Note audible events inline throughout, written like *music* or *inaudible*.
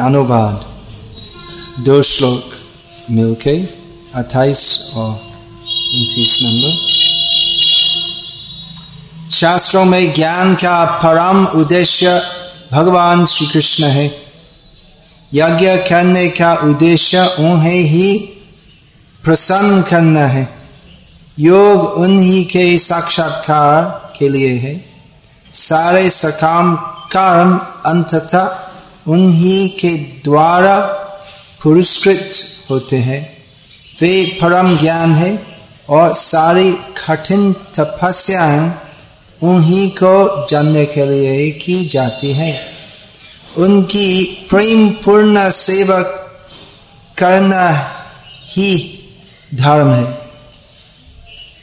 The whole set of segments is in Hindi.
अनुवाद दो श्लोक मिलके अट्ठाईस और उनतीस नंबर शास्त्रों में ज्ञान का परम उद्देश्य भगवान श्री कृष्ण है यज्ञ करने का उद्देश्य उन्हें ही प्रसन्न करना है योग उन्हीं के साक्षात्कार के लिए है सारे सकाम कर्म अंततः उन्हीं के द्वारा पुरस्कृत होते हैं। वे परम ज्ञान है और सारी कठिन तपस्याएँ उन्हीं को जानने के लिए की जाती है। उनकी प्रेम पूर्ण सेवा करना ही धर्म है।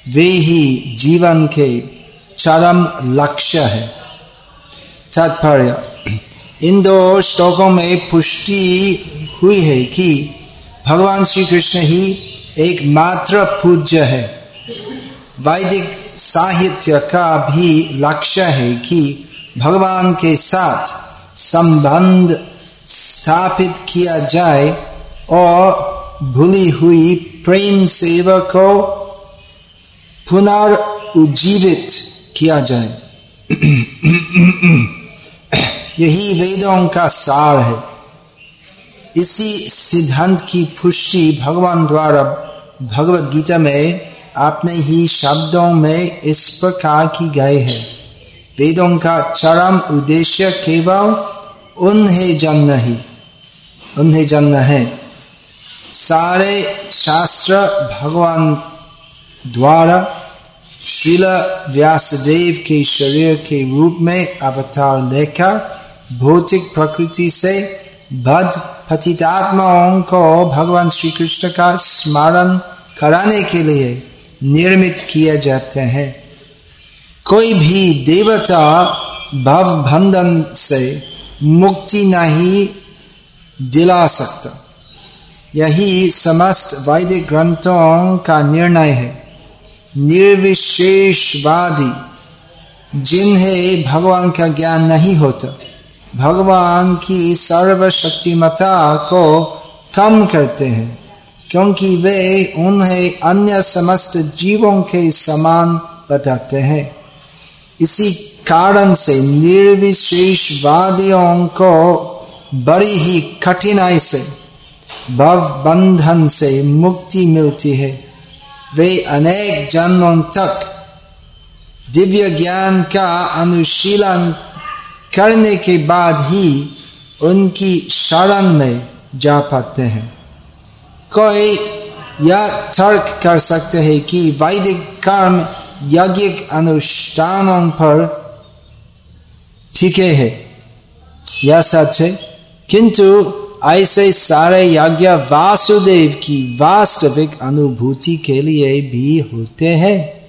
वे ही जीवन के चरम लक्ष्य है। तात्पर्य इन दो श्लोकों में पुष्टि हुई है कि भगवान श्री कृष्ण ही एकमात्र पूज्य है। वैदिक साहित्य का भी लक्ष्य है कि भगवान के साथ संबंध स्थापित किया जाए और भूली हुई प्रेम सेवा को पुनर्जीवित किया जाए। *clears throat* यही वेदों का सार है। इसी सिद्धांत की पुष्टि भगवान द्वारा भगवत गीता में अपने ही शब्दों में इस प्रकार की गए है। वेदों का चरम उद्देश्य केवल उन्हें जन्म ही, उन्हें जन्म है। सारे शास्त्र भगवान द्वारा श्रील व्यासदेव के शरीर के रूप में अवतार लेकर भौतिक प्रकृति से बद पतितात्माओं को भगवान श्री कृष्ण का स्मरण कराने के लिए निर्मित किए जाते हैं। कोई भी देवता भव बंधन से मुक्ति नहीं दिला सकता। यही समस्त वैदिक ग्रंथों का निर्णय है। निर्विशेषवादी, जिन्हें भगवान का ज्ञान नहीं होता। भगवान की सर्वशक्तिमता को कम करते हैं, क्योंकि वे उन्हें अन्य समस्त जीवों के समान बताते हैं। इसी कारण से निर्विशेषवादियों को बड़ी ही कठिनाई से भव बंधन से मुक्ति मिलती है। वे अनेक जन्मों तक दिव्य ज्ञान का अनुशीलन करने के बाद ही उनकी शरण में जा पाते हैं। कोई यह तर्क कर सकते हैं कि वैदिक कर्म यज्ञिक अनुष्ठानों पर ठीक है। यह सच है। किंतु ऐसे सारे यज्ञ वासुदेव की वास्तविक अनुभूति के लिए भी होते हैं।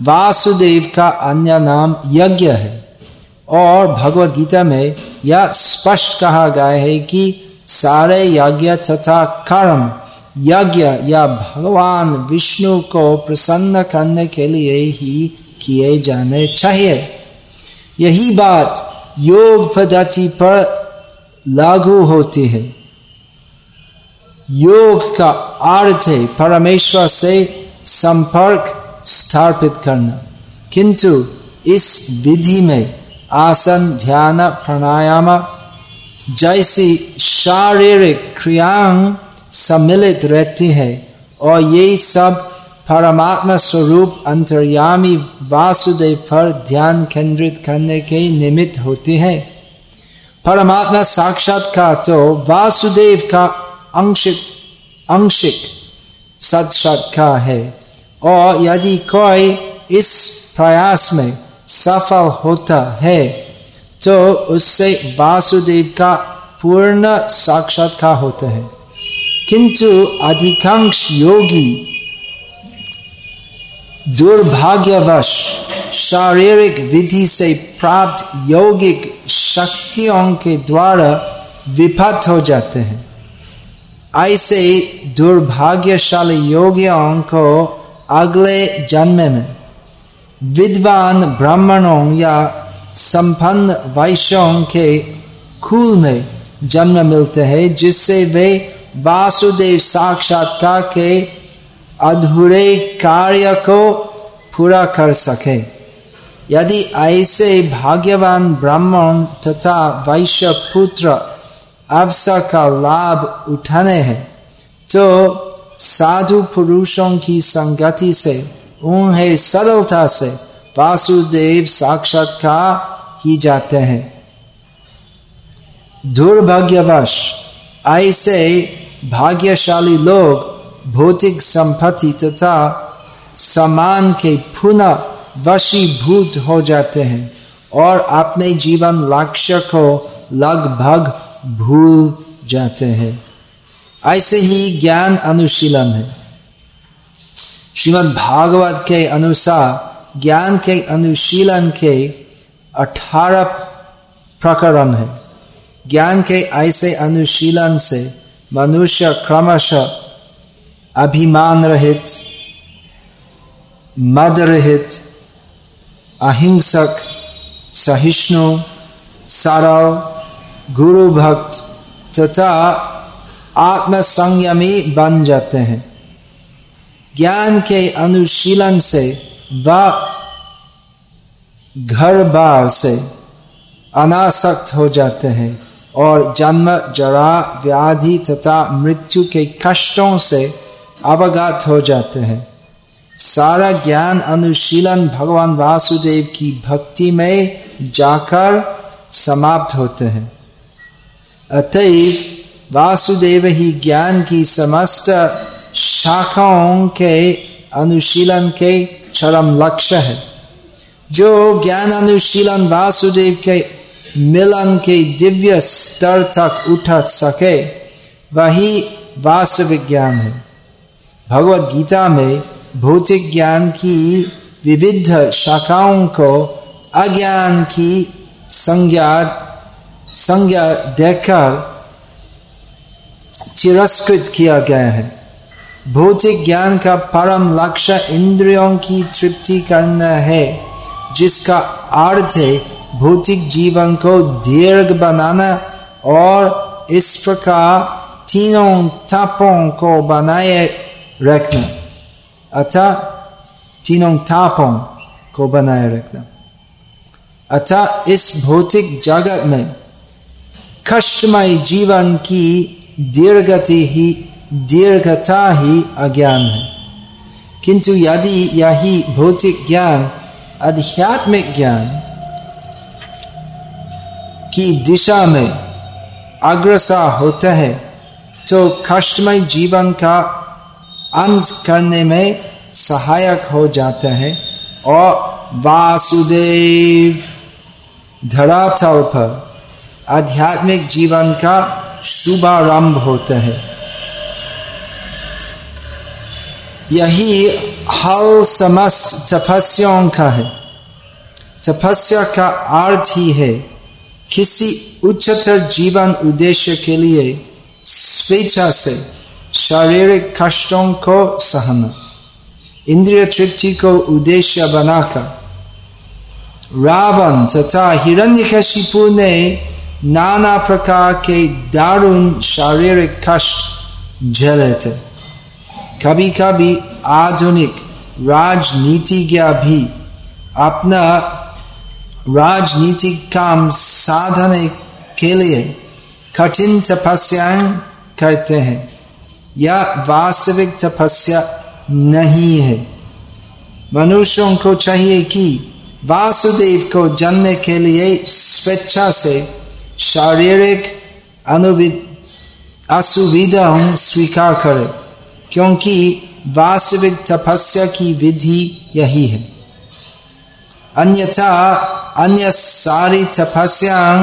वासुदेव का अन्य नाम यज्ञ है। और भगवत गीता में यह स्पष्ट कहा गया है कि सारे यज्ञ तथा कर्म, यज्ञ या भगवान विष्णु को प्रसन्न करने के लिए ही किए जाने चाहिए। यही बात योग पद्धति पर लागू होती है। योग का अर्थ है परमेश्वर से संपर्क स्थापित करना। किंतु इस विधि में आसन, ध्यान, प्राणायाम, जैसी शारीरिक क्रियाएँ सम्मिलित रहती है और ये सब परमात्मा स्वरूप अंतर्यामी वासुदेव पर ध्यान केंद्रित करने के निमित्त होती है। परमात्मा साक्षात्कार तो वासुदेव का अंशित, अंशिक सत्सात्कार है। और यदि कोई इस प्रयास में सफल होता है तो उससे वासुदेव का पूर्ण साक्षात्कार होता है। किंतु अधिकांश योगी दुर्भाग्यवश शारीरिक विधि से प्राप्त यौगिक शक्तियों के द्वारा विफत हो जाते हैं। ऐसे दुर्भाग्यशाली योगियों को अगले जन्म में विद्वान ब्राह्मणों या संपन्न वैश्यों के कुल में जन्म मिलते हैं, जिससे वे वासुदेव साक्षात्कार के अधूरे कार्य को पूरा कर सके। यदि ऐसे भाग्यवान ब्राह्मण तथा वैश्य पुत्र अवसर का लाभ उठाने हैं तो साधु पुरुषों की संगति से उन्हें सरलता से। वासुदेव साक्षात्कार ही जाते हैं। दुर्भाग्यवश, ऐसे भाग्यशाली लोग भौतिक संपत्ति तथा समान के पुनः वशीभूत हो जाते हैं और अपने जीवन लक्ष्य को लगभग भूल जाते हैं। ऐसे ही ज्ञान अनुशीलन है। श्रीमद् भागवत के अनुसार, ज्ञान के अनुशीलन के अठारह प्रकरण है। ज्ञान के ऐसे अनुशीलन से मनुष्य क्रमशः अभिमान रहित, मद रहित, अहिंसक, सहिष्णु, सरल गुरु भक्त तथा आत्मसंयमी बन जाते हैं। ज्ञान के अनुशीलन से वह घर बार से अनासक्त हो जाते हैं और जन्म, जरा, व्याधि तथा मृत्यु के कष्टों से अवगत हो जाते हैं। सारा ज्ञान अनुशीलन भगवान वासुदेव की भक्ति में जाकर समाप्त होते हैं। अतएव वासुदेव ही ज्ञान की समस्त शाखाओं के, अनुशीलन के चरम लक्ष्य है। जो ज्ञान अनुशीलन वासुदेव के मिलन के दिव्य स्तर तक उठा सके, वही वास्तविक ज्ञान है। भगवत गीता में भौतिक ज्ञान की विविध शाखाओं को अज्ञान की संज्ञा संज्ञा देकर तिरस्कृत किया गया है। भौतिक ज्ञान का परम लक्ष्य इंद्रियों की तृप्ति करना है, जिसका अर्थ है भौतिक जीवन को दीर्घ बनाना और इस प्रकार तीनों तापों को बनाए रखना। अतः तीनों तापों को बनाए रखना। अतः इस भौतिक जगत में कष्टमय जीवन की दीर्घति ही दीर्घता ही अज्ञान है। किंतु यदि यही भौतिक ज्ञान, आध्यात्मिक ज्ञान की दिशा में अग्रसर होता है तो कष्टमय जीवन का अंत करने में सहायक हो जाता है। और वासुदेव धरातल पर आध्यात्मिक जीवन का शुभारंभ होता है। यही हल समस्त तपस्याओं का है। तपस्या का अर्थ ही है किसी उच्चतर जीवन उद्देश्य के लिए स्वेच्छा से शारीरिक कष्टों को सहना, इंद्रिय तृप्ति को उद्देश्य बनाकर, रावण तथा हिरण्यकशिपु ने नाना प्रकार के दारुण शारीरिक कष्ट झेले थे। कभी कभी आधुनिक राजनीतिज्ञ भी अपना राजनीतिक काम साधने के लिए कठिन तपस्याएँ करते हैं। यह वास्तविक तपस्या नहीं है। मनुष्यों को चाहिए कि वासुदेव को जानने के लिए स्वेच्छा से शारीरिक अनुविध असुविधाओं स्वीकार करे। क्योंकि वास्तविक तपस्या की विधि यही है। अन्यथा अन्य सारी तपस्या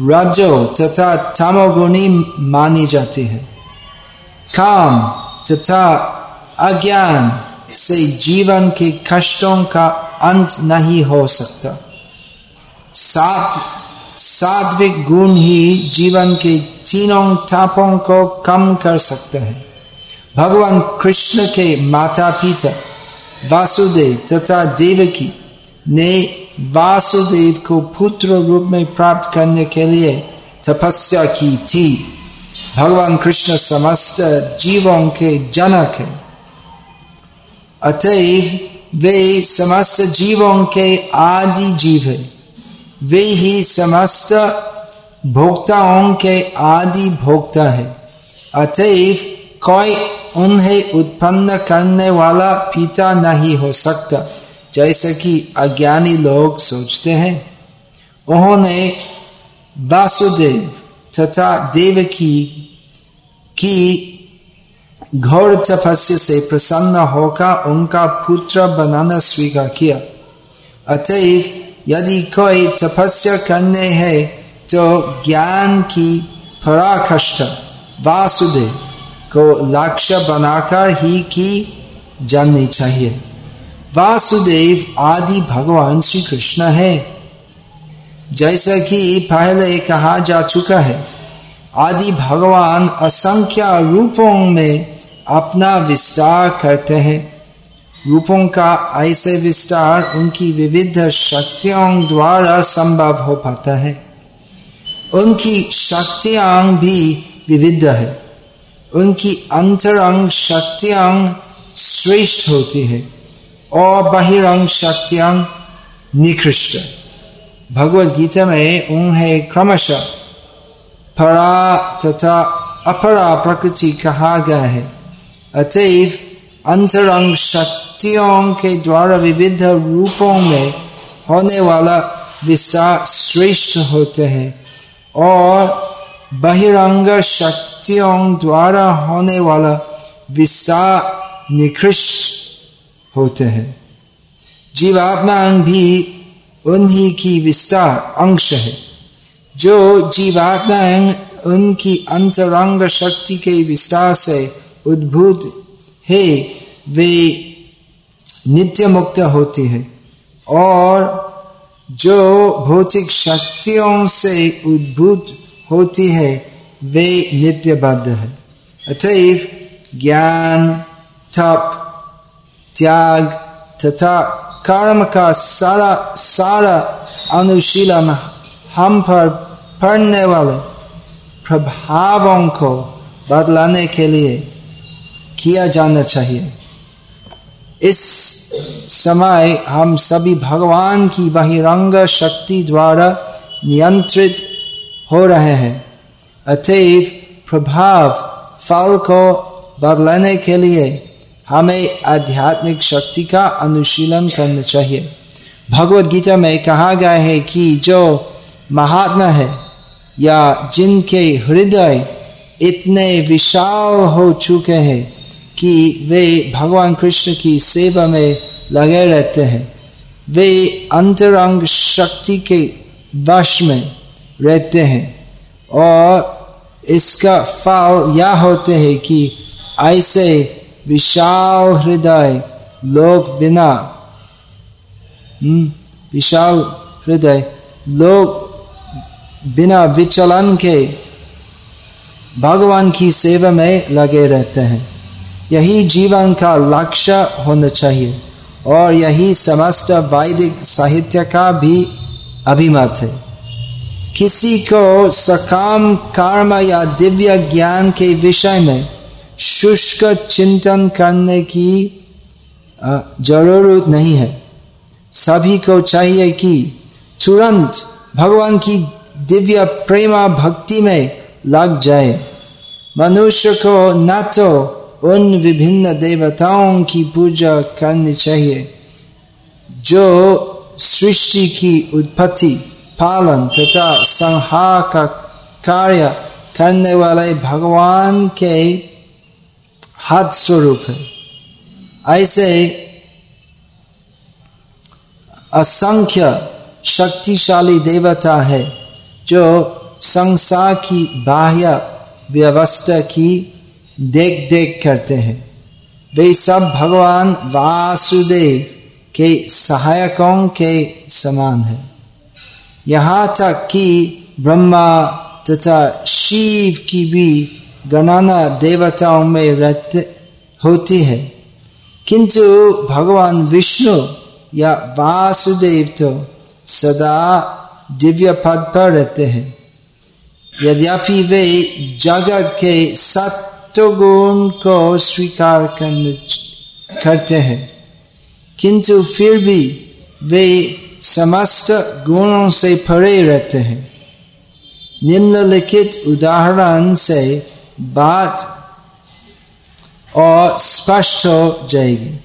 रजो तथा तमोगुणी मानी जाती है। काम तथा अज्ञान से जीवन के कष्टों का अंत नहीं हो सकता। सात, सात्विक गुण ही जीवन के तीनों तापों को कम कर सकते हैं। भगवान कृष्ण के माता पिता वासुदेव तथा देवकी ने वासुदेव को पुत्र रूप में प्राप्त करने के लिए तपस्या की थी। भगवान कृष्ण समस्त जीवों के जनक है। अतएव वे समस्त जीवों के आदि जीव है। वे ही समस्त भोक्ताओं के आदि भोक्ता है। अतएव कोई उन्हें उत्पन्न करने वाला पिता नहीं हो सकता, जैसे कि अज्ञानी लोग सोचते हैं। उन्होंने वासुदेव तथा देवकी की घोर तपस्या से प्रसन्न होकर उनका पुत्र बनाना स्वीकार किया। अतएव यदि कोई तपस्या करने है तो ज्ञान की पराकष्ट वासुदेव को लक्ष्य बनाकर ही की जाननी चाहिए। वासुदेव आदि भगवान श्री कृष्ण है। जैसा कि पहले कहा जा चुका है, आदि भगवान असंख्य रूपों में अपना विस्तार करते हैं। रूपों का ऐसे विस्तार उनकी विविध शक्तियों द्वारा संभव हो पाता है। उनकी शक्तियाँ भी विविध है। उनकी अंतरंग शक्तियाँ श्रेष्ठ होती है और बहिरंग शक्तियाँ निकृष्ट। भगवत गीता में उन्हें क्रमशः परा तथा अपरा प्रकृति कहा गया है। अतएव अंतरंग शक्तियों के द्वारा विविध रूपों में होने वाला विस्तार श्रेष्ठ होते हैं और बहिरंग शक्तियों द्वारा होने वाला विस्तार निकृष्ट होते हैं। जीवात्मा अंग भी उन्हीं की विस्तार अंश है। जो जीवात्मा अंग उनकी अंतरंग शक्ति के विस्तार से उद्भूत है, वे नित्य मुक्त होती है और जो भौतिक शक्तियों से उद्भूत होती है, वे नित्यबद्ध है। अतएव ज्ञान तप त्याग, तथा कर्म का सारा सारा अनुशीलन हम पर पढ़ने वाले प्रभावों को बदलाने के लिए किया जाना चाहिए। इस समय हम सभी भगवान की बहिरंग शक्ति द्वारा नियंत्रित हो रहे हैं। अतएव प्रभाव फल को बदलाने के लिए हमें आध्यात्मिक शक्ति का अनुशीलन करना चाहिए। भगवत गीता में कहा गया है कि जो महात्मा है या जिनके हृदय इतने विशाल हो चुके हैं कि वे भगवान कृष्ण की सेवा में लगे रहते हैं, वे अंतरंग शक्ति के वश में रहते हैं। और इसका फल यह होते हैं कि ऐसे विशाल हृदय लोग बिना हम्म, विशाल हृदय लोग बिना विचलन के भगवान की सेवा में लगे रहते हैं। यही जीवन का लक्ष्य होना चाहिए। और यही समस्त वैदिक साहित्य का भी अभिमत है। किसी को सकाम कर्म या दिव्य ज्ञान के विषय में शुष्क चिंतन करने की ज़रूरत नहीं है। सभी को चाहिए कि तुरंत भगवान की दिव्य प्रेमा भक्ति में लग जाए। मनुष्य को न तो उन विभिन्न देवताओं की पूजा करनी चाहिए, जो सृष्टि की उत्पत्ति पालन, तथा संहार का कार्य करने वाले भगवान के हाथ स्वरूप है। ऐसे असंख्य शक्तिशाली देवता है, जो संसार की बाह्य व्यवस्था की देख देख करते हैं। वे सब भगवान वासुदेव के सहायकों के समान है। यहाँ तक कि ब्रह्मा तथा शिव की भी गणना देवताओं में रहते, होती है। किंतु भगवान विष्णु या वासुदेव तो सदा दिव्य पद पर रहते हैं। यद्यपि वे जगत के सत्य गुण को स्वीकार करते हैं, किंतु फिर भी वे समस्त गुणों से परे रहते हैं। निम्नलिखित उदाहरण से बात और स्पष्ट हो जाएगी।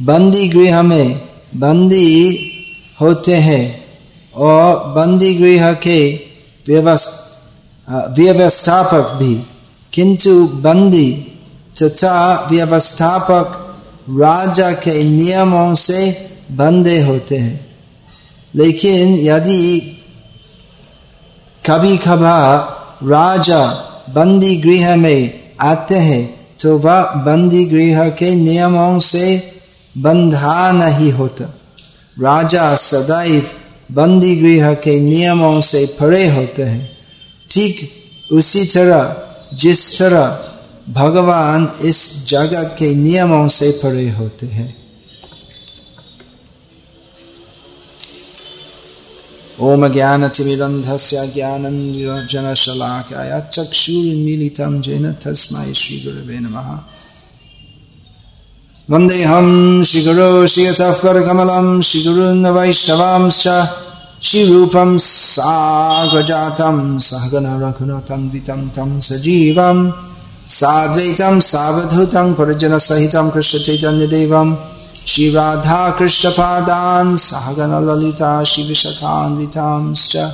बंदी गृह में बंदी होते हैं और बंदी गृह के व्यवस्थापक भी। किंतु बंदी तथा व्यवस्थापक राजा के नियमों से बंधे होते हैं। लेकिन यदि कभी कभार राजा बंदी गृह में आते हैं तो वह बंदी गृह के नियमों से बंधा नहीं होता। राजा सदैव बंदी गृह के नियमों से परे होते हैं। ठीक उसी तरह, जिस तरह भगवान इस जगत के नियमों से परे होते हैं। ओम ज्ञान तिमिरंधस्य ज्ञानंजनशलाकाय चक्षुर्मीलितं जेन तस्मै श्रीगुरवे नमः। वन्देऽहं श्रीगुरो श्रियतः परकमलं श्रीगुरुन् वैष्णवांश्च श्रीरूपं साग्रजातं सहगन रघुनतन्वितं तं सजीवम् साद्वैतं, सावधूतं, परिजनसहितं कृष्णचैतन्यदेवम् Shri Radha Krishna Padan Sahagana Lalita Shivishakhanvitamscha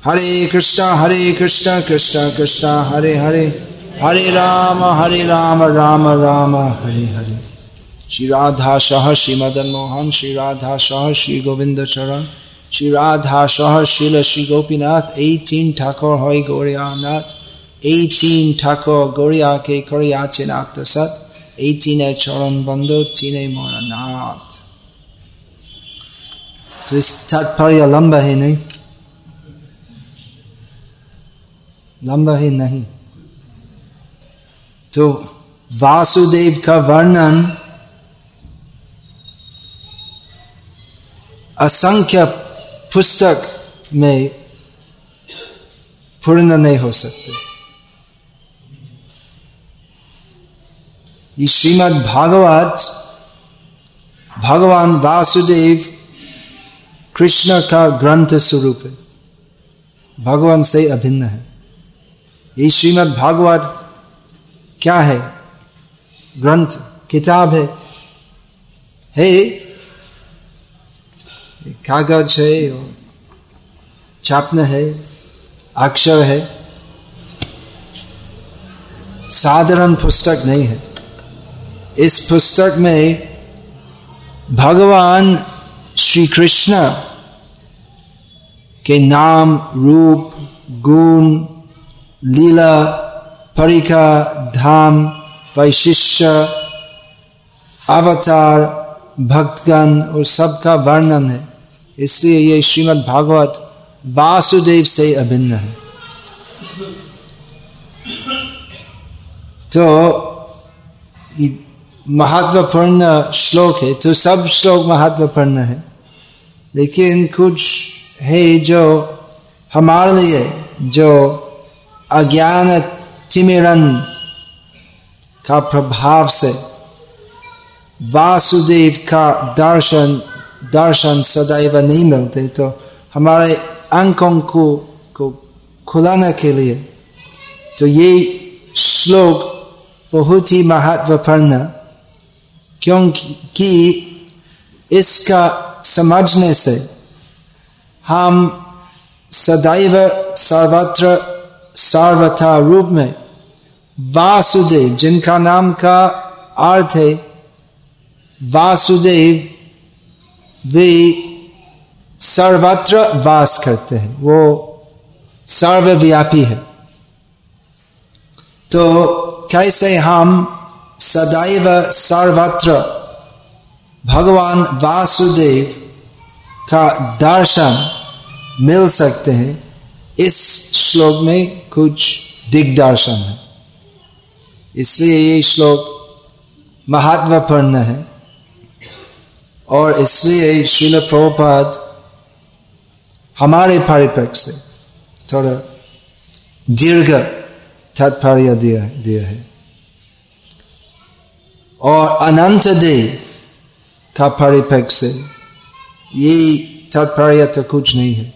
Hare Krishna Hare Krishna Krishna Krishna Hare Hare Hare Rama Hare Rama Rama Rama Hare Hare Shri Radha Shah Shri Madan Mohan Shri Radha Shah Shri Govinda Charan Shri Radha Shah Shila Shri Gopinath 18 Thakur Hoy Goriyanath 18 Thakur Goriya Ke Koriya Chinakta Sat এই চীনের চরণ বন্ধ चीने मोरा नाथ तो इस तात्पर्य लंबा है नहीं लंबा है नहीं तो वासुदेव का वर्णन असंख्य पुस्तक में पूर्ण नहीं हो सकते ये श्रीमद भागवत भगवान वासुदेव कृष्ण का ग्रंथ स्वरूप है भगवान से अभिन्न है ये श्रीमद भागवत क्या है ग्रंथ किताब है हे कागज़ है छापना है अक्षर है साधारण पुस्तक नहीं है इस पुस्तक में भगवान श्री कृष्ण के नाम, रूप, गुण, लीला परिका धाम वैशिष्य अवतार, भक्तगण और सबका वर्णन है। इसलिए ये श्रीमद् भागवत वासुदेव से अभिन्न है। तो महत्वपूर्ण श्लोक है तो सब श्लोक महत्वपूर्ण है। लेकिन कुछ है जो हमारे लिए जो अज्ञान तिमिरंत का प्रभाव से वासुदेव का दर्शन दर्शन सदैव नहीं मिलते तो हमारे अंकों को, को खुलाने के लिए तो ये श्लोक बहुत ही महत्वपूर्ण क्योंकि इसका समझने से हम सदैव सर्वत्र, सर्वथा रूप में वासुदेव, जिनका नाम का अर्थ है वासुदेव, वे सर्वत्र वास करते हैं। वो सर्वव्यापी है। तो कैसे हम सदैव सर्वत्र भगवान वासुदेव का दर्शन मिल सकते हैं। इस श्लोक में कुछ दिग्दर्शन है। इसलिए ये श्लोक महत्वपूर्ण है। और इसलिए शिल प्रभुपाद हमारे परिप्रेक्ष्य से थोड़ा दीर्घ तात्पर्य दिया दिया है। और अनंत देव का परिप्रेक्ष्य से ये तात्पर्य तो कुछ नहीं है,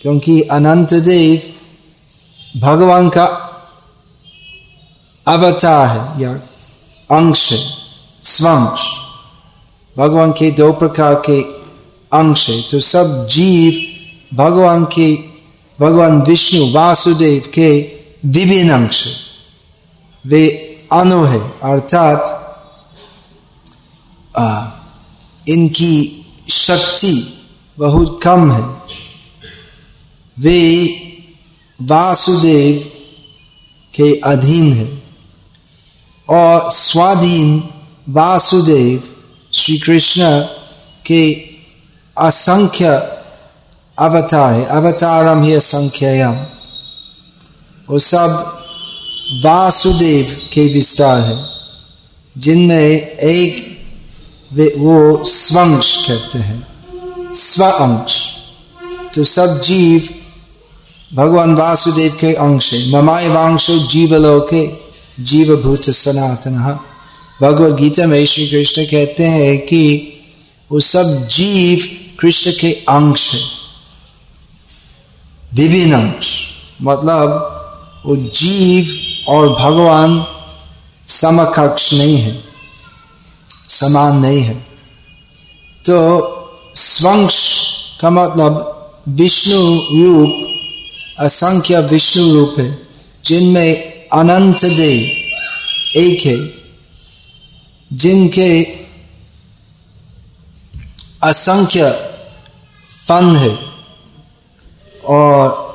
क्योंकि अनंत देव भगवान का अवतार है, या अंश है, स्वंश। भगवान के दो प्रकार के अंश है तो सब जीव भगवान के, भगवान विष्णु वासुदेव के विभिन्न अंश है। वे अनु है, अर्थात इनकी शक्ति बहुत कम है। वे वासुदेव के अधीन है और स्वाधीन वासुदेव श्री कृष्ण के असंख्य अवतार है, अवतारम ही असंख्यम वो सब वासुदेव के विस्तार है, जिनमें एक वो स्वंश कहते हैं। स्व अंश तो सब जीव भगवान वासुदेव के अंश है। ममाय वांश जीवलोके जीव भूत सनातन। भगवत गीता में श्री कृष्ण कहते हैं कि वो सब जीव कृष्ण के अंश है। विभिन्न अंश मतलब वो जीव और भगवान समकक्ष नहीं है। समान नहीं है। तो स्वंश का मतलब विष्णु रूप, असंख्य विष्णु रूप है, जिनमें अनंत देव एक है, जिनके असंख्य फन है और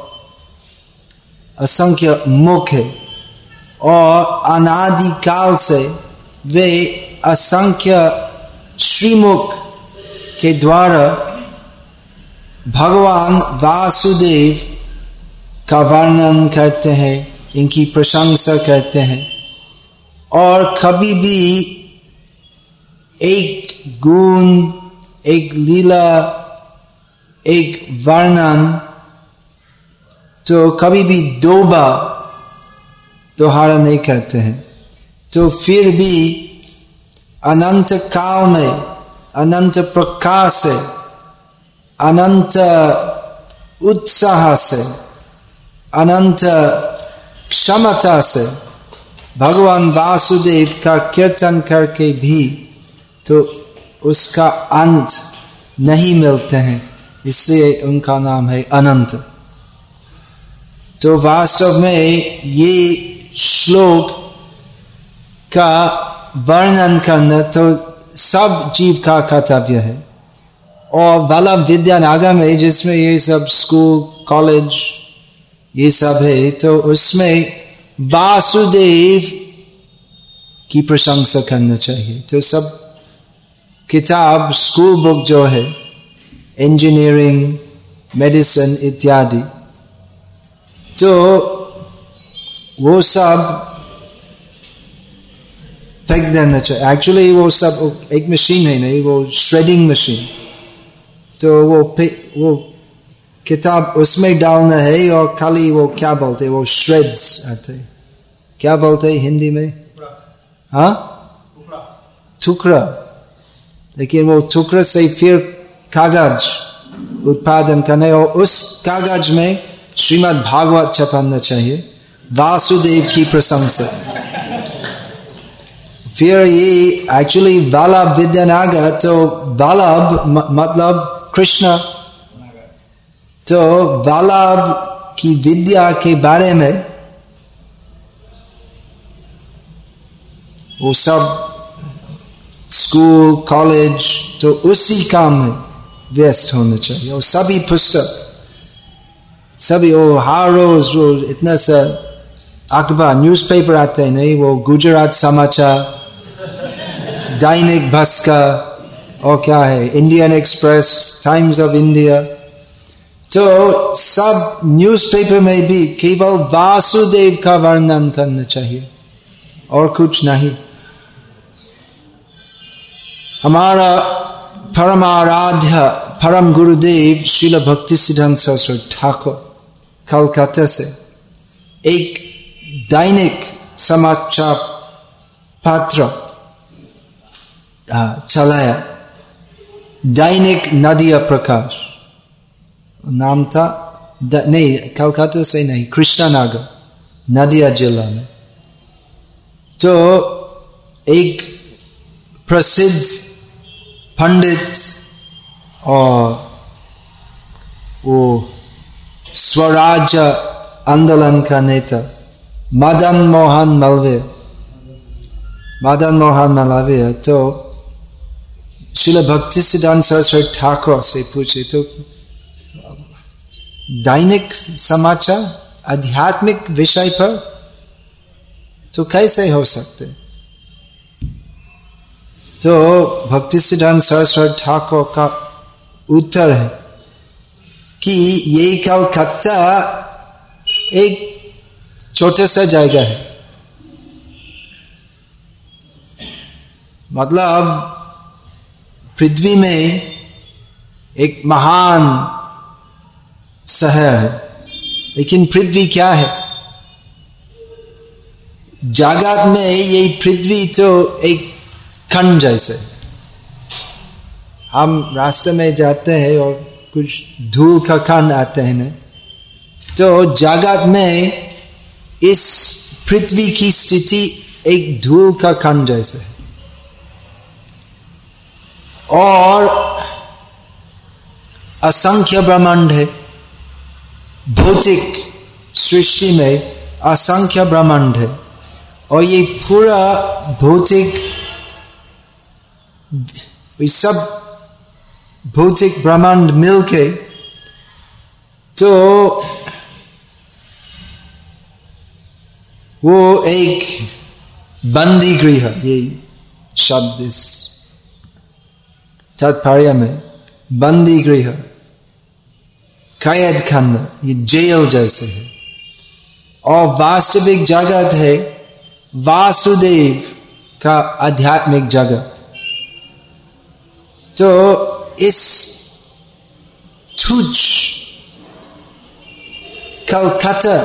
असंख्य मुख है और अनादिकाल से वे असंख्य श्रीमुख के द्वारा भगवान वासुदेव का वर्णन करते हैं, इनकी प्रशंसा करते हैं। और कभी भी एक गुण, एक लीला, एक वर्णन तो कभी भी दो बार दोहरा नहीं करते हैं। तो फिर भी अनंत काल में अनंत प्रकाश से अनंत उत्साह से अनंत क्षमता से भगवान वासुदेव का कीर्तन करके भी तो उसका अंत नहीं मिलते हैं इसलिए उनका नाम है अनंत तो वास्तव में ये श्लोक का वर्णन करना तो सब जीव का कर्तव्य है। और वाला विद्यानागर है, जिसमें ये सब स्कूल कॉलेज ये सब है तो उसमें वासुदेव की प्रशंसा करना चाहिए। तो सब किताब स्कूल बुक जो है इंजीनियरिंग मेडिसिन इत्यादि तो वो सब फेंक देना चाहिए एक्चुअली वो सब एक मशीन है नहीं वो श्रेडिंग मशीन तो वो वो किताब उसमें डालना है और खाली वो क्या बोलते वो श्रेड्स आते क्या बोलते हिंदी में हाँ टुकड़ा लेकिन वो टुकड़ा से फिर कागज़ उत्पादन करने और उस कागज़ में श्रीमद् भागवत छपाना चाहिए वासुदेव की प्रशंसा फिर ये एक्चुअली बालब विद्यानागर तो बालब मतलब कृष्ण तो बालब की विद्या के बारे में वो सब स्कूल कॉलेज तो उसी काम में व्यस्त होना चाहिए और सभी पुस्तक सभी वो हर रोज वो इतना सा अखबार न्यूज़पेपर आते हैं नहीं वो गुजरात समाचार दैनिक भास्कर और क्या है Indian Express Times of India तो सब न्यूज़पेपर में भी केवल वासुदेव का वर्णन करना चाहिए और कुछ नहीं हमारा परमाराध्य परम गुरुदेव शिल भक्ति सिद्धांत सरस्वती ठाकुर कलकत्ता से एक दैनिक समाचार पत्र चलाया। दैनिक नदिया प्रकाश नाम था नहीं, कलकत्ता से नहीं, कृष्णानगर नदिया जिला में। तो एक प्रसिद्ध पंडित और वो स्वराज आंदोलन का नेता, मदन मोहन मलवे। मदन मोहन मलवे तो शिल भक्ति सिद्धांत सरस्वती ठाकुर से पूछे तो दैनिक समाचार आध्यात्मिक विषय पर तो कैसे हो सकते तो भक्ति सिद्धांत सरस्वती ठाकुर का उत्तर है कि ये कलकत्ता एक छोटे सा जगह है मतलब पृथ्वी में एक महान शहर है। लेकिन पृथ्वी क्या है? जागत में ये पृथ्वी तो एक खंड जैसे। हम रास्ते में जाते हैं और कुछ धूल का खंड आते हैं ना। तो जागत में इस पृथ्वी की स्थिति एक धूल का खंड जैसे है। और असंख्य ब्रह्मांड है। भौतिक सृष्टि में असंख्य ब्रह्मांड है। और ये पूरा भौतिक सब भौतिक ब्रह्मांड मिलके तो वो एक बंदी गृह ये शब्द तात्पर्य में बंदी गृह कैद खंड ये जेल जैसे है और वास्तविक जगत है वासुदेव का आध्यात्मिक जगत तो इस तुझ कलकत्ता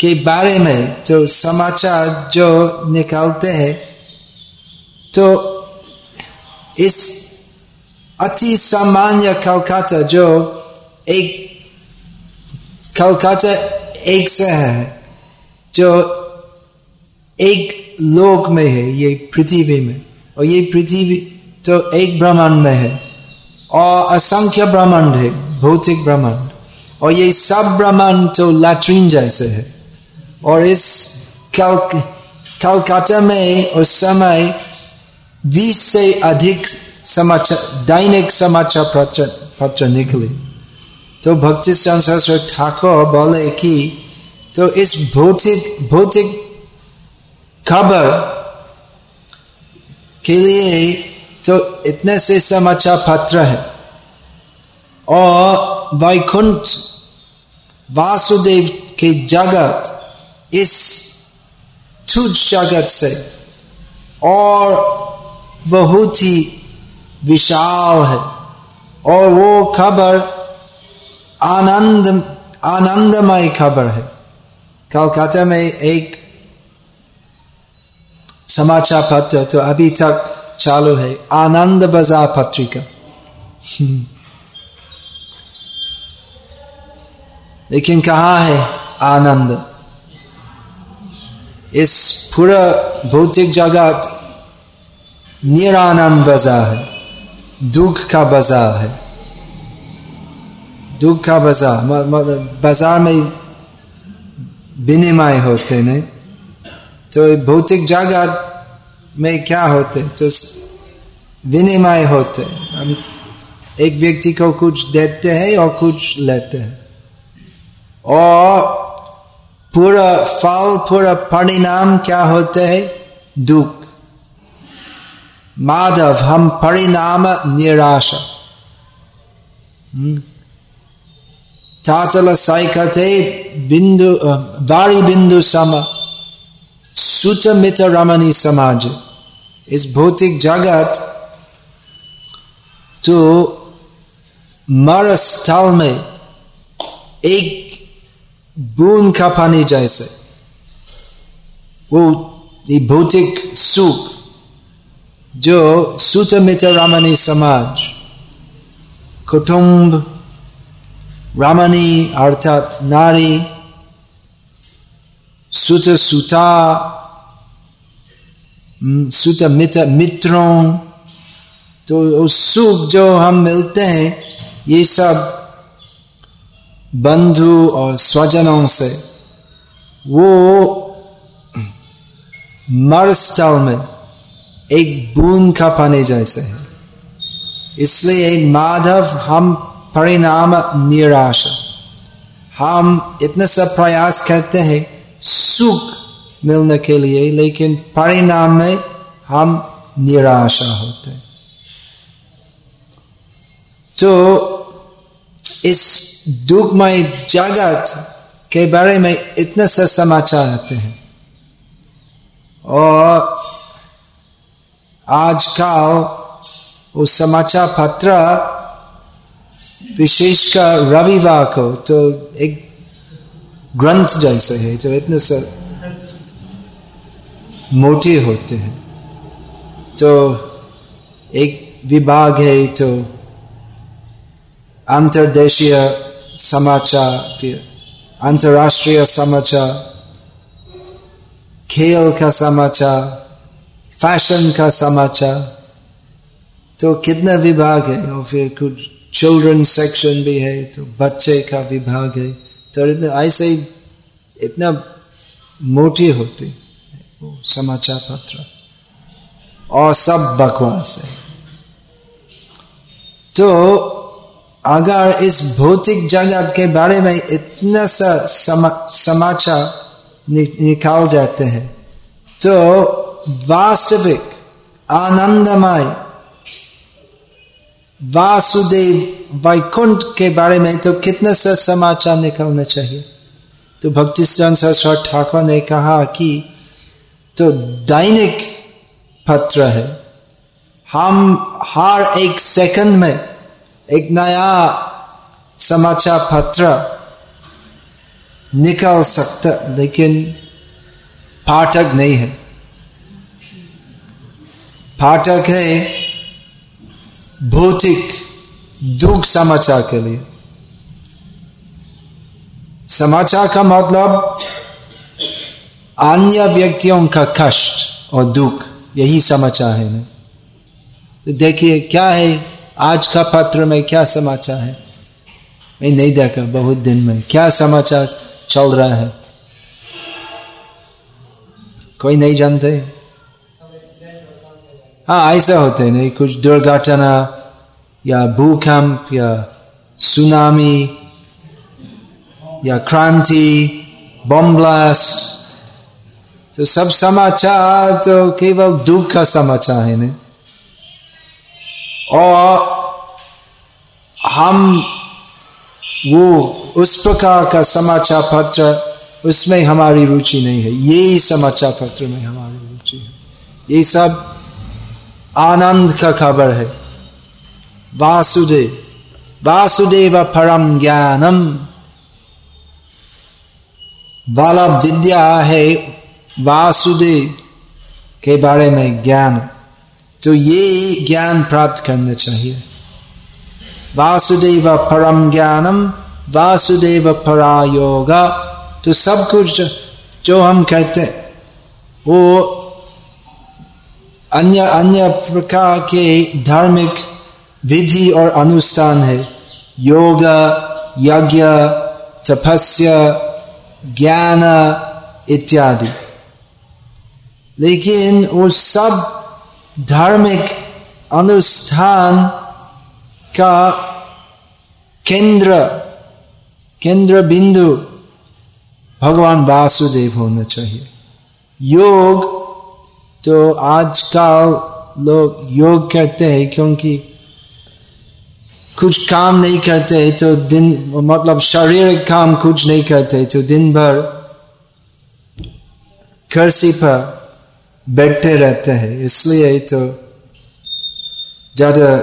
के बारे में तो समाचार जो निकालते हैं तो इस अति सामान्य कलकत्ता जो एक, कलकत्ता एक शहर है, जो एक लोक में है, ये पृथ्वी में। और ये पृथ्वी तो एक ब्रह्मांड में है। और असंख्य ब्रह्मांड है, भौतिक ब्रह्मांड। और ये सब ब्रह्मांड तो लैट्रिन जैसे है। और इस कल, कलकत्ता में उस समय बीस से अधिक समाचार दैनिक समाचार पत्र पत्र निकले तो भक्ति सरस्वती ठाकुर बोले कि तो इस भौतिक भौतिक खबर के लिए तो इतने से समाचार पत्र है। और वैकुंठ वासुदेव के जगत, इस जगत से, और बहुत ही विशाल है। और वो खबर आनंद, आनंदमय खबर है। कलकत्ता में एक समाचार पत्र तो अभी तक चालू है, आनंद बाज़ार पत्रिका। *laughs* लेकिन कहा है आनंद? इस पूरा भौतिक जगत निरानंद बाज़ार है, दुख का बाज़ार है। दुख का बाज़ार मतलब बाज़ार में विनिमय होते नहीं। तो भौतिक जगत में क्या होते? तो विनिमय होते। हम एक व्यक्ति को कुछ देते हैं और कुछ लेते हैं। और पूरा फल, पूरा परिणाम क्या होते हैं? दुख। माधव, हम परिणाम निराशा। चाचल साइकते बिंदु वारी बिंदु सम सुतमित रमणी समाज। इस भौतिक जगत तो मर स्थल में एक बूंद का पानी जैसे। वो भौतिक सुख जो सुत मित्र रामनी समाज, कुटुंब रामनी अर्थात नारी सुत सुता सुत मित्र मित्रों तो उस सुख जो हम मिलते हैं, ये सब बंधु और स्वजनों से, वो मर स्थल में एक बूंद का पानी जैसे है। इसलिए माधव, हम परिणाम निराश हम इतने सब प्रयास करते हैं सुख मिलने के लिए, लेकिन परिणाम में हम निराशा होते तो इस दुखमय जगत के बारे में इतने से समाचार आते हैं। और आजकल वो समाचार पत्र विशेषकर रविवार को तो एक ग्रंथ जैसे है, जो इतने से मोटे होते हैं। तो एक विभाग है तो अंतर्देशीय समाचार, फिर अंतर्राष्ट्रीय समाचार, खेल का समाचार फ़ैशन का समाचार तो कितना विभाग है और फिर कुछ चिल्ड्रन सेक्शन भी है तो बच्चे का विभाग है तो ऐसे ही इतना मोटी होती वो समाचार पत्र और सब बकवास है तो अगर इस भौतिक जगत के बारे में इतना सा समा, समाचार निकाल जाते हैं तो वास्तविक, आनंदमय, वासुदेव वैकुंठ के बारे में तो कितने से समाचार निकालना चाहिए? तो भक्ति सरस्वत ठाकुर ने कहा कि तो दैनिक पत्र है। हम हर एक सेकंड में एक नया समाचार पत्र निकाल सकता लेकिन पाठक नहीं है। पाठक है भौतिक दुख समाचार के लिए। समाचार का मतलब अन्य व्यक्तियों का कष्ट और दुख, यही समाचार है ना। तो देखिए, क्या है? आज का पत्र में क्या समाचार है? मैं नहीं देखा, बहुत दिन में। क्या समाचार चल रहा है? कोई नहीं जानते? हाँ ऐसा होते नहीं, कुछ दुर्घटना या भूकंप या सुनामी या क्रांति बम ब्लास्ट तो सब समाचार तो केवल दुख का समाचार है, नहीं? और हम वो उस प्रकार का समाचार पत्र, उसमें हमारी रुचि नहीं है, यही समाचार पत्र में हमारी रुचि है। ये सब आनंद का खबर है। वासुदेव वासुदेव परम ज्ञानम। वाला विद्या है वासुदेव के बारे में ज्ञान। तो ये ज्ञान प्राप्त करना चाहिए। वासुदेव परम ज्ञानम, वासुदेव परा योगा तो सब कुछ जो हम करते वो अन्य अन्य प्रकार के धार्मिक विधि और अनुष्ठान है। योग, यज्ञ, तपस्या, ज्ञान इत्यादि। लेकिन वो सब धार्मिक अनुष्ठान का केंद्र केंद्र बिंदु भगवान वासुदेव होना चाहिए। योग तो आजकल लोग योग करते हैं क्योंकि कुछ काम नहीं करते है तो दिन मतलब शारीरिक काम कुछ नहीं करते तो दिन भर कर्सी पर बैठते रहते हैं। इसलिए तो ज़्यादा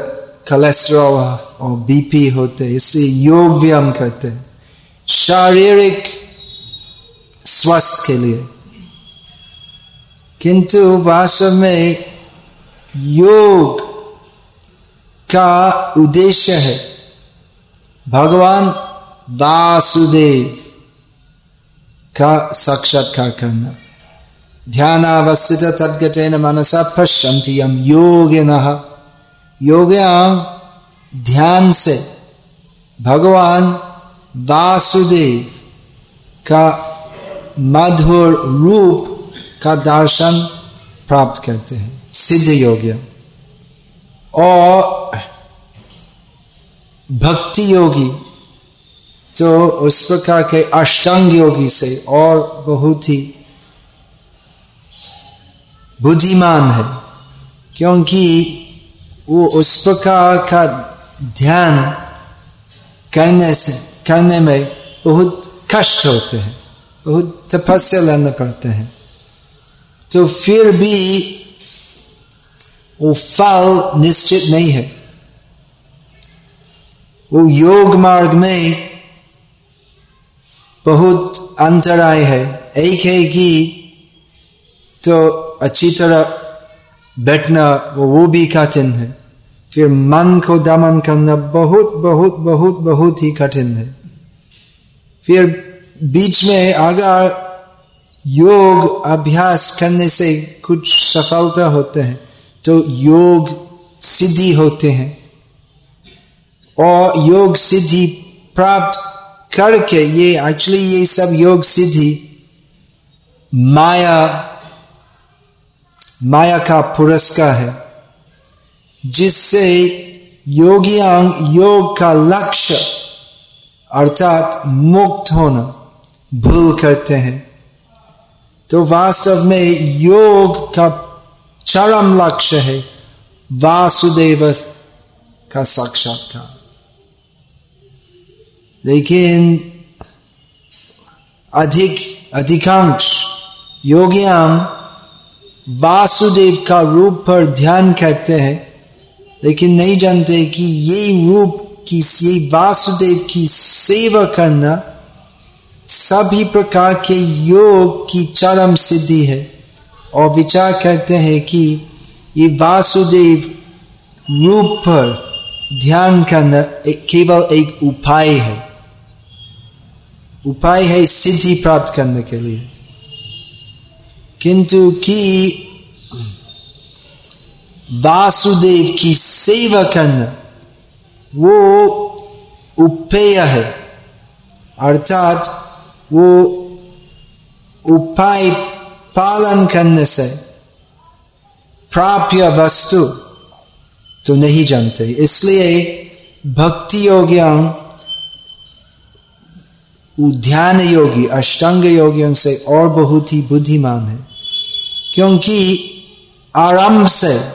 कोलेस्ट्रॉल और बीपी होते इसलिए योग व्यायाम करते हैं। शारीरिक स्वास्थ्य के लिए। किंतु वास्तव में योग का उद्देश्य है। भगवान वासुदेव का साक्षात्कार करना। ध्यानावस्थित तद्गतेन मनसा पश्यंति यम योगिन। योग्याम ध्यान से भगवान वासुदेव का मधुर रूप का दर्शन प्राप्त करते हैं। सिद्ध योग्य। और भक्ति योगी तो उस प्रकार के अष्टांग योगी से और बहुत ही बुद्धिमान है, क्योंकि वो उस प्रकार का ध्यान करने से, करने में बहुत कष्ट होते हैं, बहुत तपस्या लेना पड़ते हैं। तो फिर भी वो फल निश्चित नहीं है। वो योग मार्ग में बहुत अंतराय है। एक है कि तो अच्छी तरह बैठना, वो वो भी कठिन है। फिर मन को दमन करना बहुत बहुत बहुत बहुत ही कठिन है। फिर बीच में अगर योग अभ्यास करने से कुछ सफलता होते हैं तो योग सिद्धि होते हैं। और योग सिद्धि प्राप्त करके ये एक्चुअली ये सब योग सिद्धि, माया माया का पुरस्कार है, जिससे योगियांग योग का लक्ष्य, अर्थात मुक्त होना, भूल करते हैं। तो वास्तव में योग का चरम लक्ष्य है। वासुदेव का साक्षात्कार। लेकिन अधिक, अधिकांश योगियाम वासुदेव का रूप पर ध्यान करते हैं, लेकिन नहीं जानते कि ये रूप की ये वासुदेव की सेवा करना सभी प्रकार के योग की चरम सिद्धि है। और विचार करते हैं कि ये वासुदेव रूप पर ध्यान करना केवल एक उपाय है। उपाय है सिद्धि प्राप्त करने के लिए। किंतु कि वासुदेव की सेवा करना, वो उपेय है। अर्थात वो उपाय पालन करने से प्राप्य वस्तु तो नहीं जानते। इसलिए भक्ति योगियों ध्यान योगी, अष्टांग योगियों से और बहुत ही बुद्धिमान है। क्योंकि आरंभ से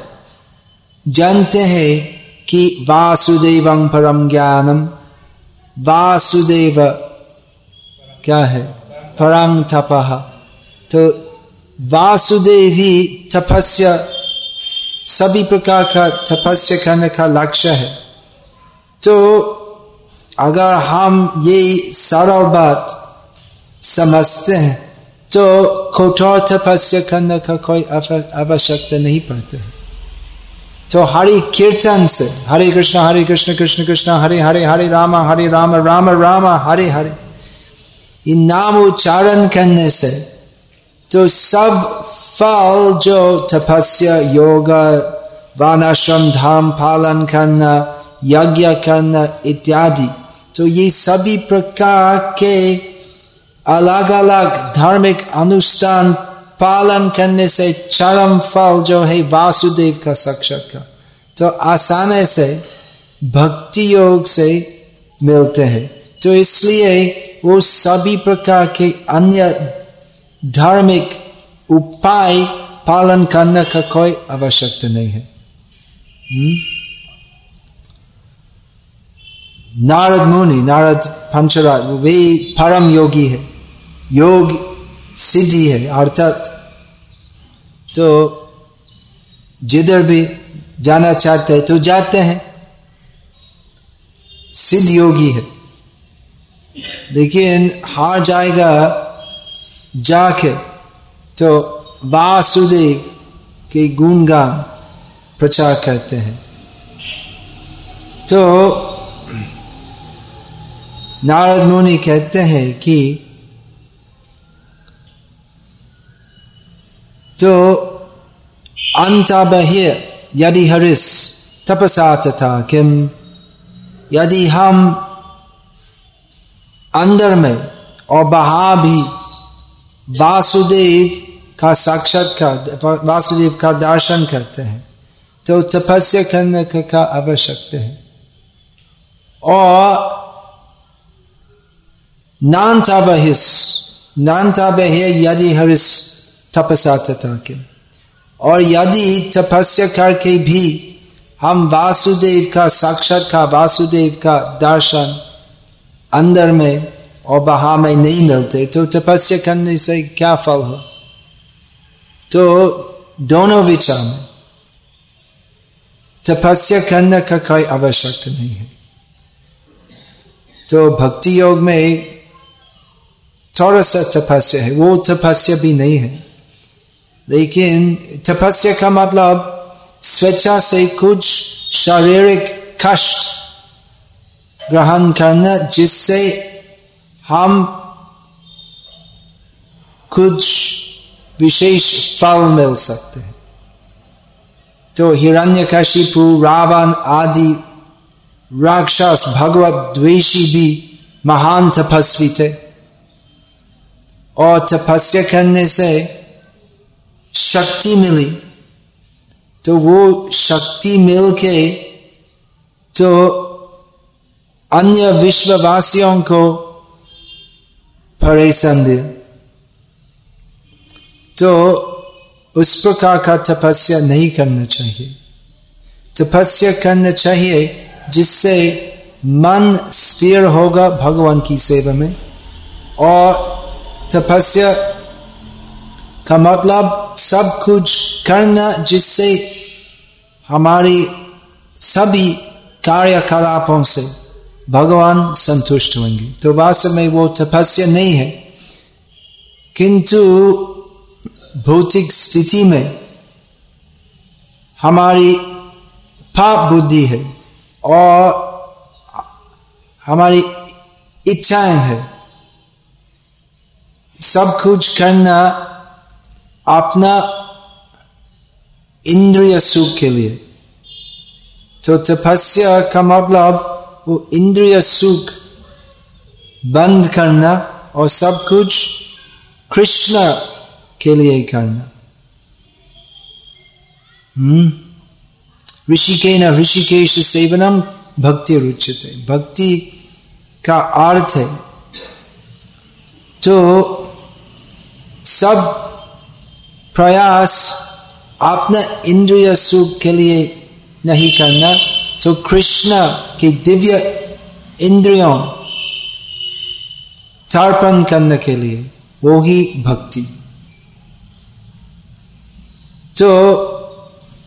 जानते हैं कि वासुदेव परम ज्ञानम, वासुदेव क्या है? परम तपह तो वासुदेव तपस्या, सभी प्रकार का तपस्या करने का लक्ष्य है। तो अगर हम ये सरल बात समझते हैं तो कठोर तपस्या करने का कोई आवश्यकता नहीं पड़ता है। तो हरि कीर्तन से, हरे कृष्ण हरे कृष्ण कृष्ण कृष्ण, हरे हरे हरे, राम हरे, राम राम राम, हरे हरे। ये नाम उच्चारण करने से तो सब फल जो तपस्या, योग, वानाश्रम धर्म पालन करना, यज्ञ करना इत्यादि तो ये सभी प्रकार के अलग अलग धार्मिक अनुष्ठान पालन करने से चरम फल जो है वासुदेव का साक्षात्कार तो आसानी से, भक्ति योग से मिलते हैं। तो इसलिए वो सभी प्रकार के अन्य धार्मिक उपाय पालन करने का कोई आवश्यकता नहीं है। हुँ? नारद मुनि, नारद पंचराज वे परम योगी है। योग सिद्धि है, अर्थात तो जिधर भी जाना चाहते हैं तो जाते हैं। सिद्ध योगी है। लेकिन हार जाएगा जाके। तो वासुदेव के गुणगान प्रचार करते हैं। तो नारद मुनि कहते हैं कि तो बह्य यदि हरिस तपसा तथा किम, यदि हम अंदर में। और बहा भी वासुदेव का साक्षात्कार वासुदेव का दर्शन करते हैं। तो तपस्या करने का आवश्यकता है। और नानता बहिस नानता बहे यदि हरिस तपसा तथा के। और यदि तपस्या करके भी हम वासुदेव का साक्षात का, वासुदेव का दर्शन अंदर में और बहा में नहीं मिलते तो तपस्या करने से क्या फल हो? तो दोनों विचार में तपस्या करने का कोई आवश्यकता नहीं है। तो भक्ति योग में थोड़ा सा तपस्या है, वो तपस्या भी नहीं है। लेकिन तपस्या का मतलब स्वेच्छा से कुछ शारीरिक कष्ट ग्रहण करना जिससे हम कुछ विशेष फल मिल सकते हैं तो हिरण्यकशिपु रावण आदि राक्षस भगवत द्वेषी भी महान तपस्वी थे और तपस्या करने से शक्ति मिली तो वो शक्ति मिल के तो अन्य विश्ववासियों को परेशान दिया तो उस प्रकार का तपस्या नहीं करना चाहिए। तपस्या करना चाहिए जिससे मन स्थिर होगा भगवान की सेवा में। और तपस्या का मतलब सब कुछ करना जिससे हमारी सभी कार्यकलापों से भगवान संतुष्ट होंगे। तो वास्तव में वो तपस्या नहीं है। किंतु भौतिक स्थिति में हमारी पाप बुद्धि है और हमारी इच्छाएँ है। सब कुछ करना अपना इंद्रिय सुख के लिए। तो तपस्या का मतलब वो इंद्रिय सुख बंद करना और सब कुछ कृष्ण के लिए करना। हम्म? ऋषिके न ऋषिकेश सेवनम भक्ति रुचित। भक्ति का अर्थ है तो सब प्रयास अपना इंद्रिय सुख के लिए नहीं करना तो कृष्ण की दिव्य इंद्रियों तर्पण करने के लिए वो ही भक्ति तो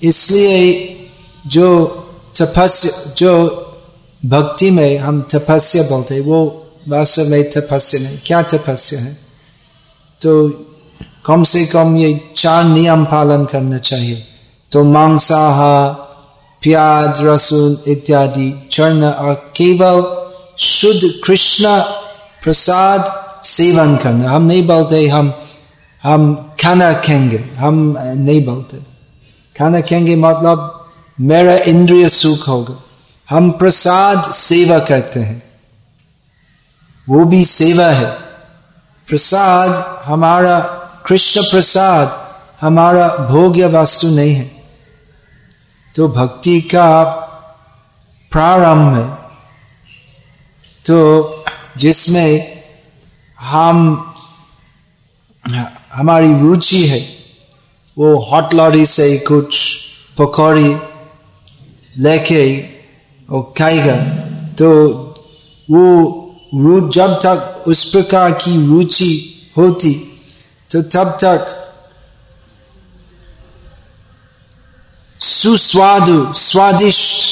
इसलिए जो तपस्या जो भक्ति में हम तपस्या बोलते हैं वो वास्तव में तपस्या नहीं क्या तपस्या है तो कम से कम ये चार नियम पालन करना चाहिए तो मांसाहार प्याज रसून इत्यादि चरण और केवल शुद्ध कृष्ण प्रसाद सेवन करना हम नहीं बोलते हम हम खाना खेंगे हम नहीं बोलते खाना खेंगे मतलब मेरा इंद्रिय सुख होगा हम प्रसाद सेवा करते हैं वो भी सेवा है प्रसाद हमारा कृष्ण प्रसाद हमारा भोग्य वस्तु नहीं है तो भक्ति का प्रारंभ तो जिसमें हम, हमारी रुचि है, वो हॉट लॉरी से कुछ पकौड़ी लेके वो खाएगा। तो वो रु, जब तक उस प्रकार की रुचि होती तो तब तक सुस्वादु, स्वादिष्ट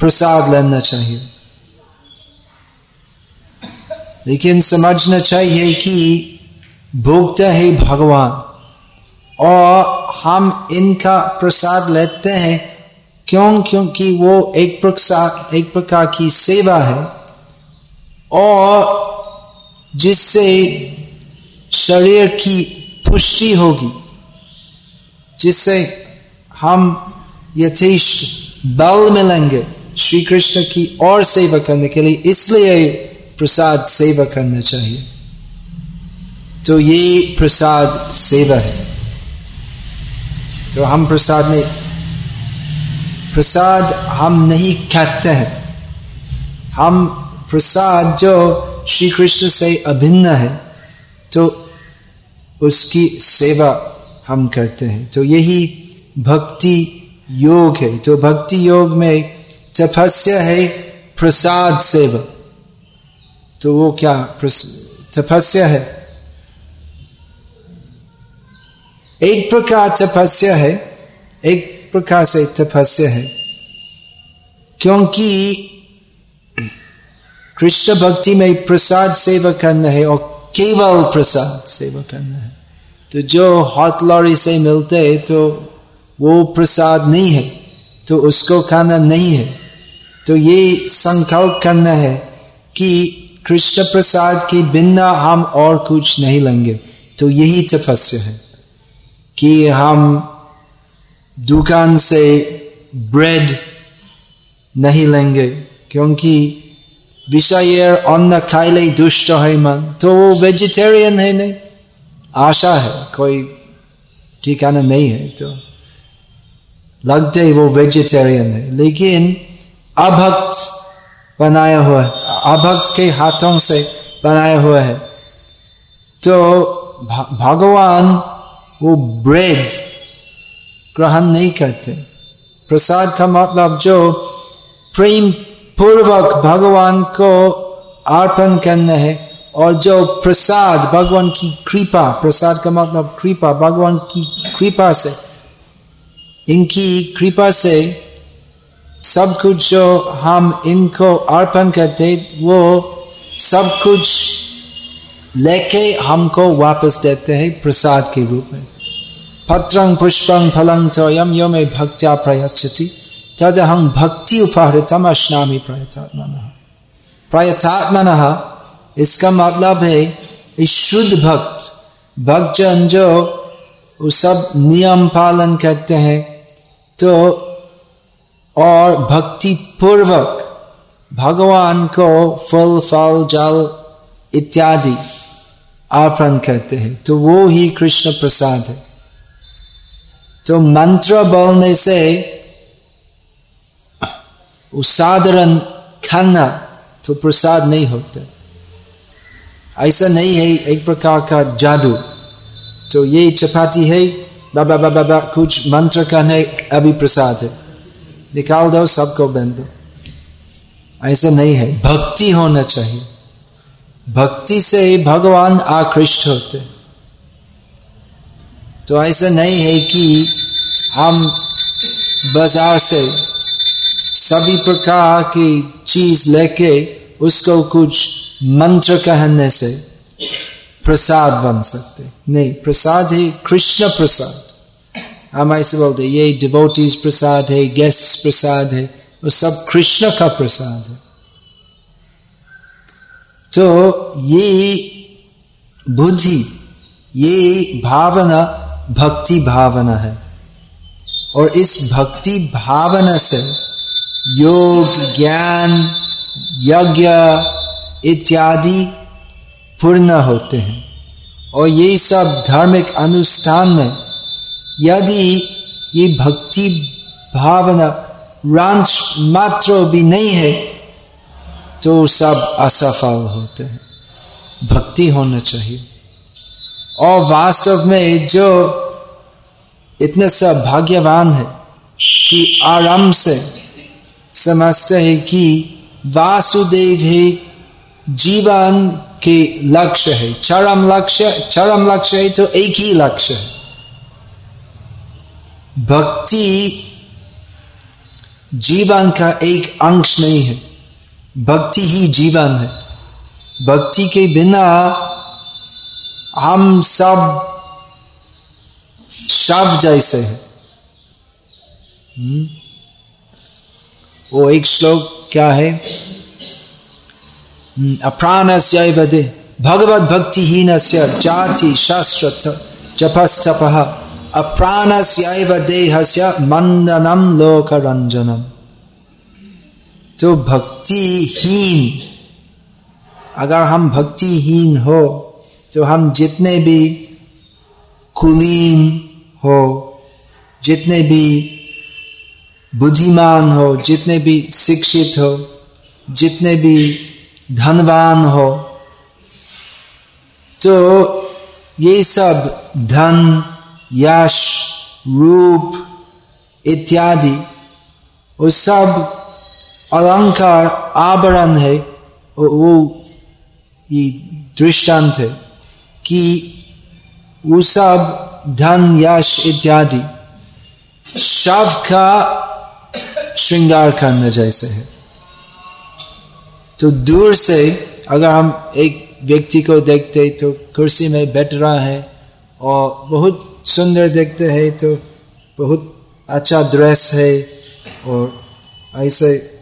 प्रसाद लेना चाहिए। लेकिन समझना चाहिए कि भोगता है भगवान और हम इनका प्रसाद लेते हैं क्यों? क्योंकि वो एक प्रकार एक प्रकार की सेवा है और जिससे शरीर की पुष्टि होगी, जिससे हम यथेष्ट बल मिलेंगे श्री कृष्ण की और सेवा करने के लिए, इसलिए प्रसाद सेवा करना चाहिए। तो ये प्रसाद सेवा है। तो हम प्रसाद नहीं, प्रसाद हम नहीं कहते हैं। हम प्रसाद जो श्री कृष्ण से अभिन्न है तो उसकी सेवा हम करते हैं। तो यही भक्ति योग है। तो भक्ति योग में तपस्या है प्रसाद सेवा। तो वो क्या तपस्या है? एक प्रकार तपस्या है, एक प्रकार से तपस्या है। क्योंकि कृष्ण भक्ति में प्रसाद सेवा करना है और केवल प्रसाद सेवा करना है। तो जो हॉट लॉरी से मिलते है तो वो प्रसाद नहीं है तो उसको खाना नहीं है। तो ये संकल्प करना है कि कृष्ण प्रसाद के बिना हम और कुछ नहीं लेंगे। तो यही तपस्या है कि हम दुकान से ब्रेड नहीं लेंगे, क्योंकि विषय अन्न खाइले दुष्ट है मन। तो वो वेजिटेरियन है नहीं। आशा है, कोई ठिकाना नहीं है तो लगते ही वो वेजिटेरियन है। लेकिन अभक्त बनाया हुआ है। अभक्त के हाथों से बनाया हुआ है। तो भगवान वो ब्रेड ग्रहण नहीं करते। प्रसाद का मतलब जो प्रेम पूर्वक भगवान को अर्पण करना है और जो प्रसाद, भगवान की कृपा, प्रसाद का मतलब कृपा, भगवान की कृपा से इनकी कृपा से सब कुछ जो हम इनको अर्पण करते, वो सब कुछ लेके हमको वापस देते हैं प्रसाद के रूप में। पत्रंग पुष्पंग फलंग यम यो में भक्त्या प्रयच्छति, तद हम भक्ति उपहृतम अश्नामी प्रयतात्मन। प्रयतात्मन, इसका मतलब है, इस शुद्ध भक्त, भक्तजन जो सब नियम पालन करते हैं तो और भक्ति पूर्वक भगवान को फल फल, जल इत्यादि अर्पण करते हैं। तो वो ही कृष्ण प्रसाद है। तो मंत्र बोलने से साधारण खाना तो प्रसाद नहीं होता। ऐसा नहीं है एक प्रकार का जादू। तो ये चपाती है बाबा बाबा बाबा कुछ मंत्र कहने अभी प्रसाद है निकाल दो सबको बन दो ऐसा नहीं है भक्ति होना चाहिए भक्ति से ही भगवान आकृष्ट होते तो ऐसा नहीं है कि हम बाज़ार से सभी प्रकार की चीज़ लेके उसको कुछ मंत्र कहने से प्रसाद बन सकते। नहीं, प्रसाद है कृष्ण प्रसाद। हम ऐसे बोलते ये डिवोटीज प्रसाद है गेस्ट प्रसाद है, वो सब कृष्ण का प्रसाद है। तो ये बुद्धि, ये भावना, भक्ति भावना है। और इस भक्ति भावना से योग, ज्ञान, यज्ञ इत्यादि पूर्ण होते हैं। और ये सब धार्मिक अनुष्ठान में यदि ये भक्ति भावना रांच मात्र भी नहीं है तो सब असफल होते हैं। भक्ति होना चाहिए। और वास्तव में जो इतने सब भाग्यवान है कि आराम से समझते हैं कि वासुदेव ही जीवन के लक्ष्य है। चरम लक्ष्य चरम लक्ष्य है तो एक ही लक्ष्य है। भक्ति जीवन का एक अंश नहीं है। भक्ति ही जीवन है। भक्ति के बिना हम सब शव जैसे हैं। हम्म? वो एक श्लोक क्या है? हम्म, अप्राण से भगवत भक्ति ही से जाति शास्त्र जपस्तप अप्राण से देह से मंदनम लोक रंजनम तो भक्तिहीन अगर हम भक्तिहीन हो तो हम जितने भी कुलीन हो जितने भी बुद्धिमान हो जितने भी शिक्षित हो जितने भी धनवान हो। तो ये सब धन, यश, रूप, इत्यादि, वो सब अलंकार, आवरण है, वो ये दृष्टांत है कि वो सब धन, यश, इत्यादि शव का श्रृंगार करने जैसे है। तो दूर से अगर हम एक व्यक्ति को देखते तो कुर्सी में बैठ रहा है और बहुत सुंदर देखते हैं तो बहुत अच्छा ड्रेस है और ऐसे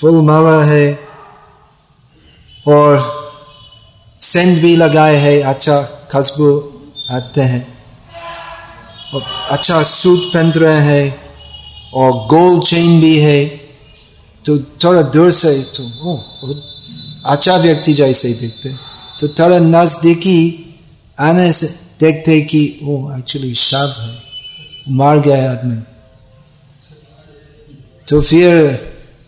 फुल माला है और सेंट भी लगाए है अच्छा खुशबू आते हैं। और अच्छा सूट पहन रहे हैं और गोल्ड चेन भी है। तो थोड़ा दूर से तो ओ अच्छा व्यक्ति जैसे देखते तो थोड़ा नजदीकी आने से देखते कि वो एक्चुअली शव है, मार गया आदमी। तो फिर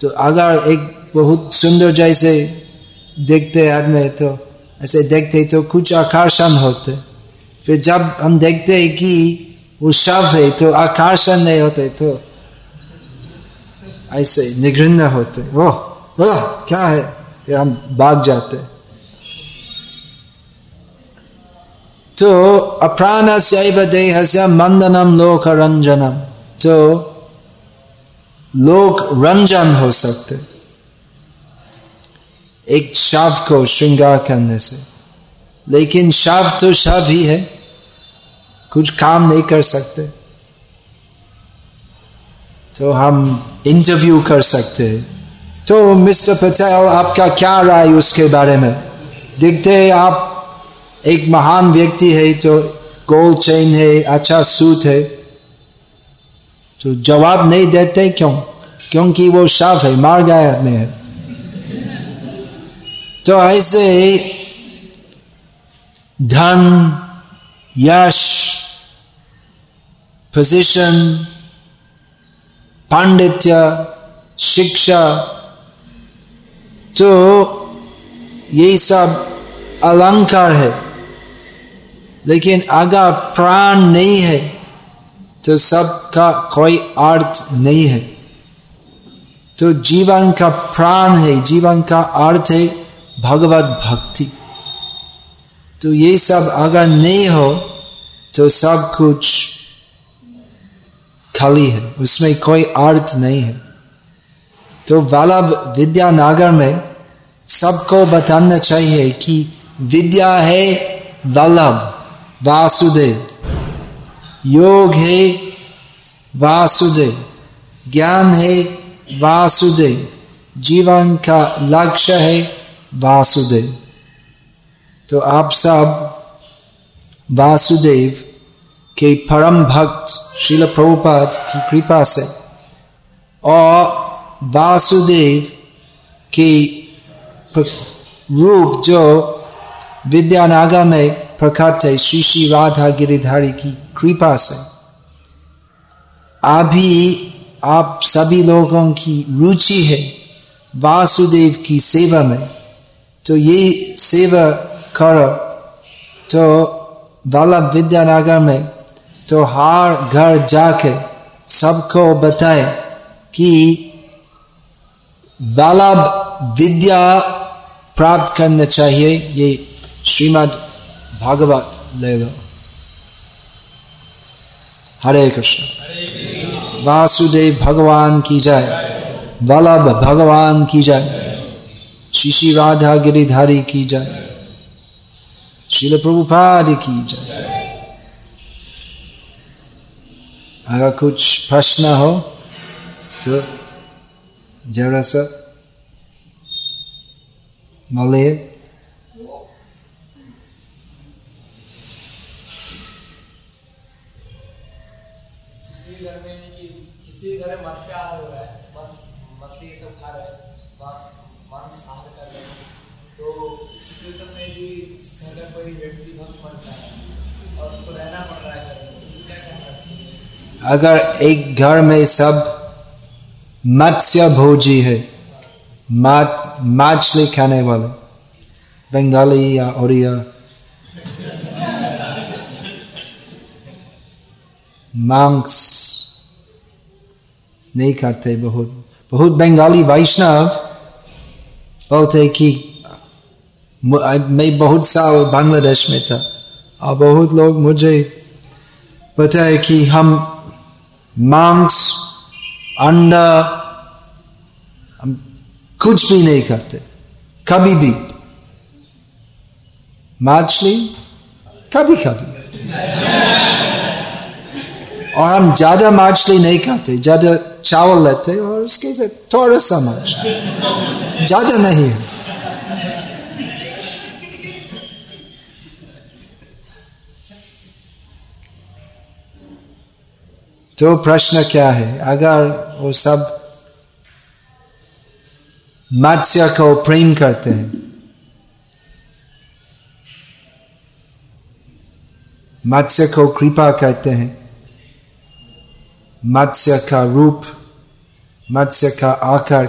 तो अगर एक बहुत सुंदर जैसे देखते आदमी तो ऐसे देखते तो कुछ आकर्षण होते। फिर जब हम देखते हैं कि वो शव है तो आकर्षण नहीं होते तो ऐसे निगृण होते वो वो क्या है? फिर हम भाग जाते तो अप्राण से देह से मंदनम लोक रंजनम तो लोक रंजन हो सकते एक शव को श्रृंगार करने से। लेकिन शव तो शव ही है। कुछ काम नहीं कर सकते। तो हम इंटरव्यू कर सकते तो मिस्टर पटेल आपका क्या राय उसके बारे में? देखते आप एक महान व्यक्ति है तो गोल्ड चेन है अच्छा सूट है। तो जवाब नहीं देते क्यों? क्योंकि वो साफ़ है, मार गया आदमी है तो ऐसे धन, यश पोजिशन पांडित्य, शिक्षा। तो ये सब अलंकार है। लेकिन अगर प्राण नहीं है तो सबका कोई अर्थ नहीं है। तो जीवन का प्राण है, जीवन का अर्थ है भगवत भक्ति। तो ये सब अगर नहीं हो तो सब कुछ खाली है, उसमें कोई अर्थ नहीं है। तो वल्लभ विद्यानगर में सबको बताना चाहिए कि विद्या है वल्लभ वासुदेव। योग है वासुदेव, ज्ञान है वासुदेव, जीवन का लक्ष्य है वासुदेव। तो आप सब वासुदेव के परम भक्त शिल प्रभुपाद की कृपा से। और वासुदेव की रूप जो विद्यानागा में प्रकट है श्री श्री राधा गिरिधारी की कृपा से। अभी आप सभी लोगों की रुचि है वासुदेव की सेवा में। तो ये सेवा करो तो वल्लभ विद्यानगर में तो हर घर जाके सबको बताए कि वल्लभ विद्या प्राप्त करना चाहिए। ये श्रीमद भागवत ले लो। हरे कृष्ण। वासुदेव भगवान की जाए वल्लभ भगवान की जाए श्री श्री राधा गिरिधारी की जाए शिल प्रभुपाद की जाए अगर कुछ प्रश्न हो तो जरा सा बोलिए। अगर एक घर में सब मत्स्य भोजी है मछली खाने वाले, बंगाली या ओरिया, मांस नहीं खाते बहुत। बहुत बंगाली वैष्णव बोलते कि मैं बहुत साल बांग्लादेश में था, और बहुत लोग मुझे बताए कि हम मांस, अंडा, हम कुछ भी नहीं करते कभी भी। मछली, कभी कभी। और हम ज़्यादा मछली नहीं खाते, ज़्यादा चावल लेते और उसके से थोड़ा सा मछली ज़्यादा नहीं है। तो प्रश्न क्या है? अगर वो सब मत्स्य को प्रेम करते हैं, मत्स्य को कृपा करते हैं, मत्स्य का रूप, मत्स्य का आकार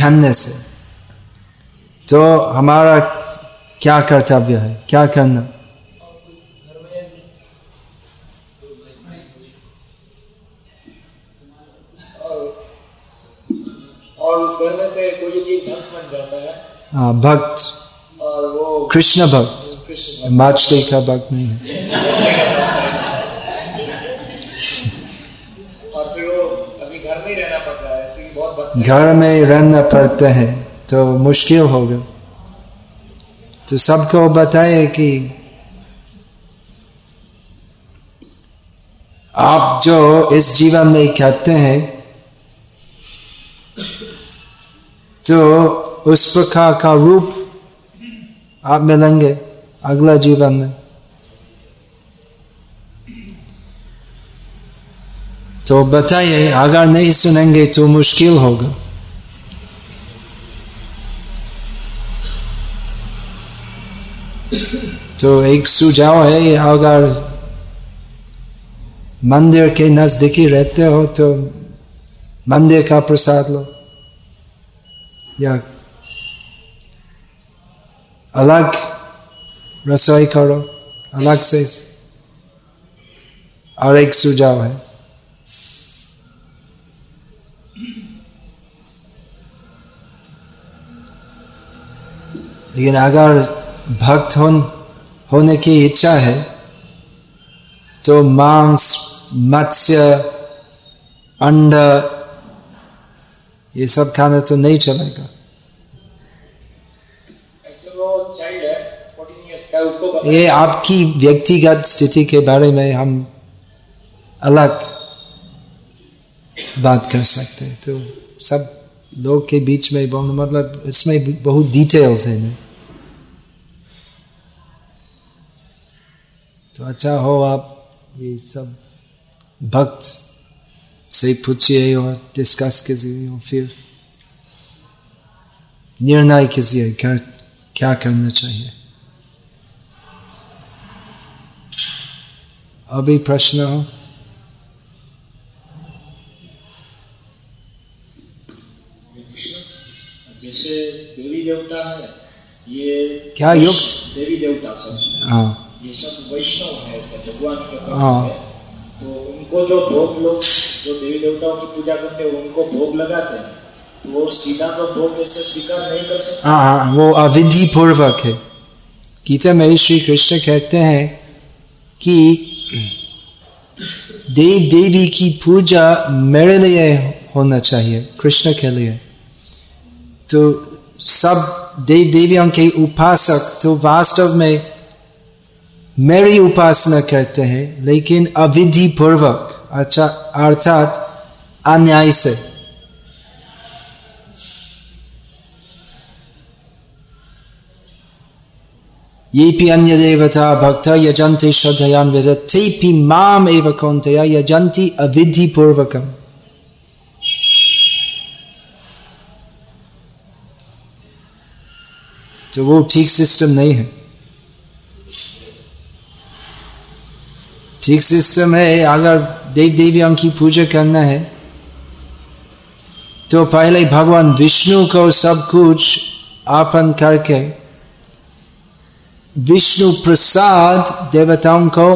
खाने से तो हमारा क्या कर्तव्य है? क्या करना? उस से कोई भक्त बन जाता है। हाँ भक्त। और वो कृष्ण भक्त। मछली का भक्त। नहीं है। घर में रहना पड़ता है तो मुश्किल होगा तो सबको बताए कि आप जो इस जीवन में कहते हैं तो उस प्रकार का रूप आप मिलेंगे अगला जीवन में। तो बताइए, अगर नहीं सुनेंगे तो मुश्किल होगा। तो एक सुझाव है, अगर मंदिर के नजदीकी रहते हो तो मंदिर का प्रसाद लो। या अलग रसोई करो अलग से और एक सुझाव है लेकिन अगर भक्त हो, होने की इच्छा है तो मांस मत्स्य अंडा ये सब खाना तो नहीं चलेगा। ये आपकी व्यक्तिगत स्थिति के बारे में हम अलग बात कर सकते हैं। तो सब लोग के बीच में बहुत मतलब इसमें बहुत डिटेल्स है। ना तो अच्छा हो आप ये सब भक्त से पूछिए और डिस्कस कीजिए और फिर निर्णय कीजिए क्या क्या करना चाहिए अभी प्रश्न हो जैसे देवी देवता है ये क्या युक्त? देवी देवता सब हाँ। ये सब वैष्णव है सब भगवान के हाँ। तो उनको जो भोग लोग जो देवी देवताओं की पूजा करते हैं, उनको भोग लगाते हैं तो वो सीधा तो भोग ऐसे स्वीकार नहीं कर सकते। हाँ हाँ वो अविधि पूर्वक है। गीता में श्री कृष्ण कहते हैं कि देव देवी की पूजा मेरे लिए होना चाहिए, कृष्ण के लिए। तो सब देव देवियों के उपासक तो वास्तव में मेरी उपासना करते हैं, लेकिन अविधि पूर्वक अर्थात अन्याय से ये अन्य देवता भक्त यजंती श्रद्धयान ते माम एव कौंतया यजंती अविधि पूर्वकम तो वो ठीक सिस्टम नहीं है। ठीक सिस्टम है, अगर देव देवियों की पूजा करना है। तो पहले भगवान विष्णु को सब कुछ अर्पण करके विष्णु प्रसाद देवताओं को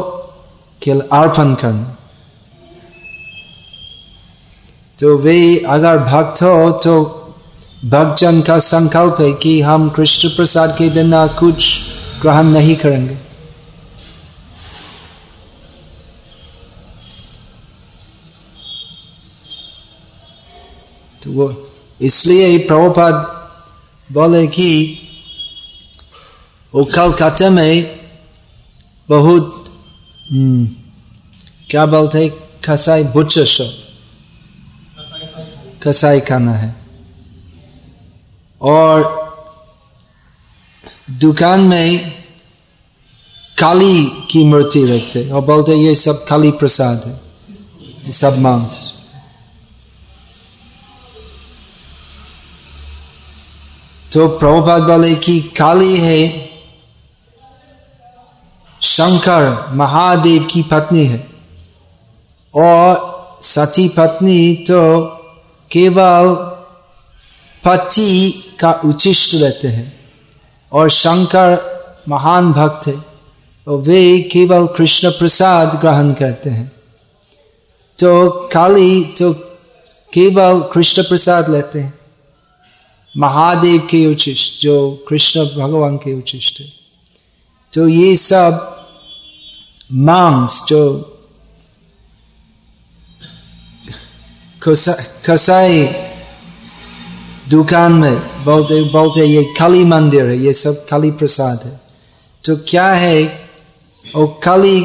अर्पण करना। तो वे अगर भक्त हो तो भक्तजन का संकल्प है कि हम कृष्ण प्रसाद के बिना कुछ ग्रहण नहीं करेंगे। तो वो इसलिए प्रभुपाद बोले कि वो कलकत्ता में बहुत हम्म, क्या बोलते कसाई बुच्चर शो कसाई खाना है। और दुकान में काली की मूर्ति रखते और बोलते ये सब काली प्रसाद है। सब मांस। तो प्रभुपाद बोले कि काली है। शंकर महादेव की पत्नी है। और सती पत्नी तो केवल पति का उचिष्ट रहते हैं। और शंकर महान भक्त है। और वे केवल कृष्ण प्रसाद ग्रहण करते हैं। तो काली तो केवल कृष्ण प्रसाद लेते हैं। महादेव के उचिष्ट, जो कृष्ण भगवान के उचिष्ट है। तो ये सब मांस जो कसाई दुकान में, बोलते बोलते ये काली मंदिर है, ये सब काली प्रसाद है। तो क्या है वो काली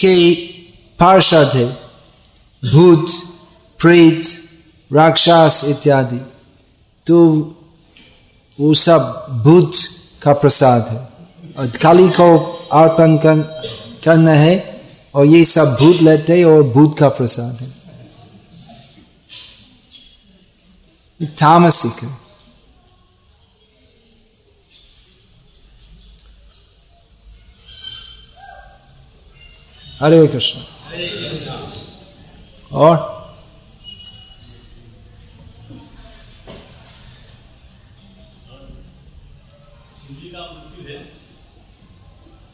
के पार्षद है, भूत, प्रेत, राक्षस इत्यादि। तो वो सब भूत का प्रसाद है और काली को अर्पण कर, करना है और ये सब भूत लेते हैं और भूत का प्रसाद है तामसिक है हरे कृष्ण और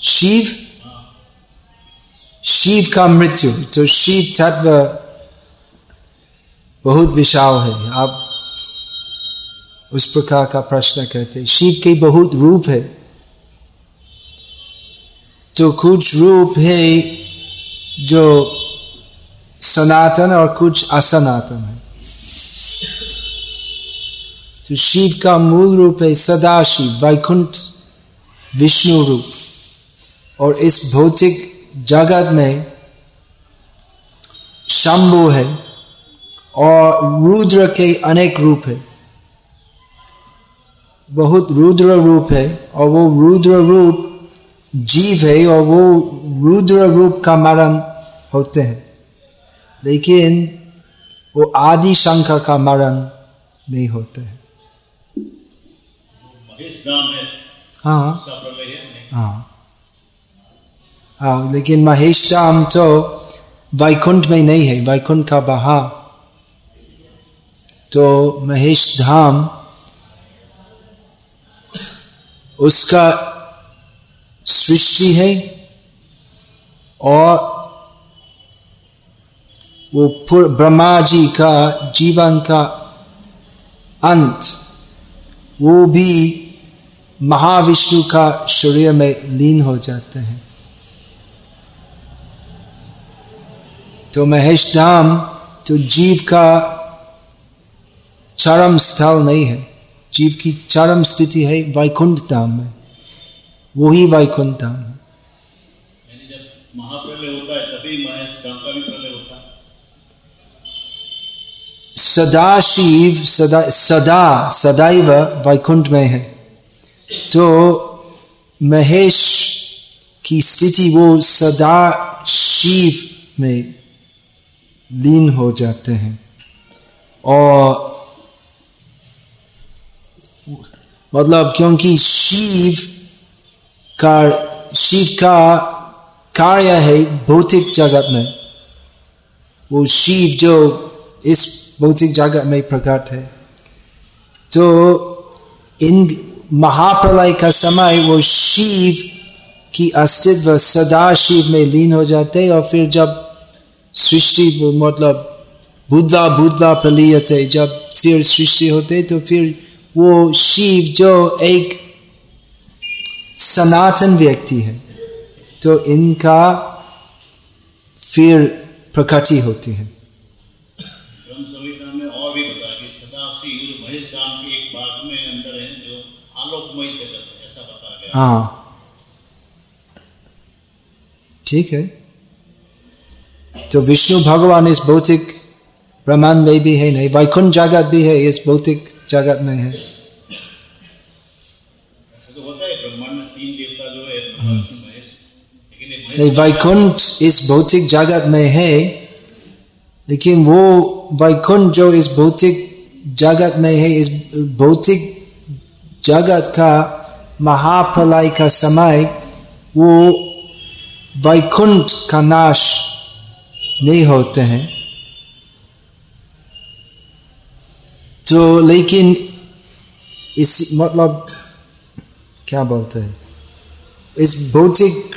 शिव शिव का मृत्यु तो शिव तत्व बहुत विशाल है आप उस प्रकार का प्रश्न करते शिव के बहुत रूप है तो कुछ रूप है जो सनातन और कुछ असनातन है तो शिव का मूल रूप है सदाशिव वैकुंठ विष्णु रूप और इस भौतिक जगत में शंभु है और रुद्र के अनेक रूप है। बहुत रुद्र रूप है और वो रुद्र रूप जीव है और वो रुद्र रूप का मरण होते हैं। लेकिन वो आदि शंकर का मरण नहीं होते हैं। हाँ। हाँ। लेकिन महेश धाम तो वैकुंठ में नहीं है वैकुंठ का बहा तो महेश धाम उसका सृष्टि है और वो ब्रह्मा जी का जीवन का अंत वो भी महाविष्णु का शरीर में लीन हो जाते हैं तो महेश धाम तो जीव का चरम स्थल नहीं है। जीव की चरम स्थिति है वैकुंठ धाम में। वैकुंठ धाम है। है महेश धाम का भी प्रलय होता है। सदा शिव सदा सदा सदैव वैकुंठ में है। तो महेश की स्थिति वो सदा शिव में लीन हो जाते हैं। और मतलब क्योंकि शिव का शिव का कार्य है भौतिक जगत में। वो शिव जो इस भौतिक जगत में प्रकट है। तो इन महाप्रलय का समय वो शिव की अस्तित्व सदा शिव में लीन हो जाते और फिर जब सृष्टि मतलब बुधवा बुधवा प्रलियते। जब फिर सृष्टि होते तो फिर वो शिव जो एक सनातन व्यक्ति है तो इनका फिर प्रकटी होती है। हाँ। ठीक है। तो विष्णु भगवान इस भौतिक ब्रह्मांड में भी है नहीं वैकुंठ जगत भी है इस भौतिक जगत में है तो है है नहीं वैकुंठ इस भौतिक जगत में है लेकिन वो वैकुंठ जो इस भौतिक जगत में है इस भौतिक जगत का महाप्रलय का समय वो वैकुंठ का नाश नहीं होते हैं। तो लेकिन इस मतलब क्या बोलते हैं? इस भौतिक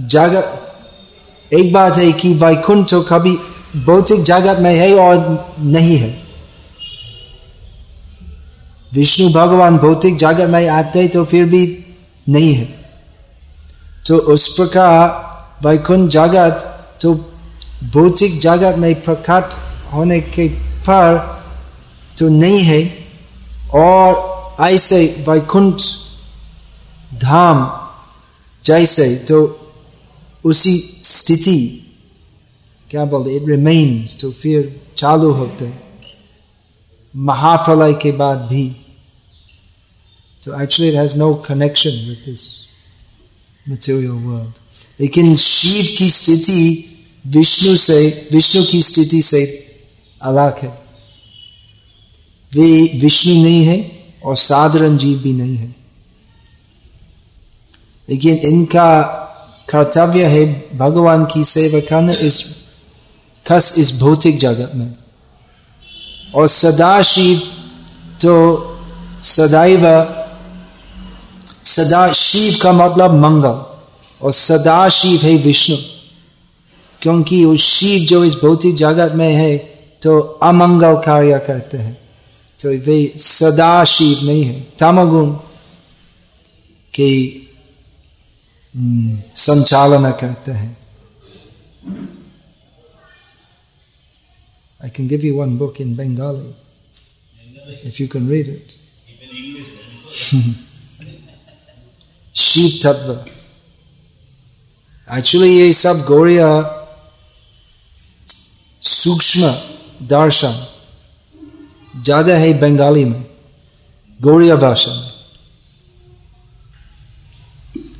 जगत एक बात है कि वैकुंठ तो कभी भौतिक जगत में है और नहीं है। विष्णु भगवान भौतिक जगत में आते हैं तो फिर भी नहीं है। तो उस प्रकार वैकुंठ जगत तो भौतिक जगत में प्रकट होने के पर तो नहीं है और ऐसे वैकुंठ धाम जैसे तो उसी स्थिति क्या बोलते इट रिमेन्स तो फिर चालू होते महाप्रलय के बाद भी तो actually it has no connection with this material world लेकिन शिव की स्थिति विष्णु से विष्णु की स्थिति से अलग है वे विष्णु नहीं है और साधारण जीव भी नहीं है लेकिन इनका कर्तव्य है भगवान की सेवा करना इस खस इस भौतिक जगत में और सदा शिव तो सदैव सदा शिव का मतलब मंगल और सदा शिव है विष्णु क्योंकि वो शिव जो इस भौतिक जगत में है तो अमंगल कार्य करते हैं। तो वे सदा शिव नहीं है। तमगुण के संचालन करते हैं। I can give you one book in Bengali, if you can read it. Shiv तत्व एक्चुअली ये सब गौरिया सूक्ष्म दर्शन, ज़्यादा है बंगाली में गौरिया भाषा में।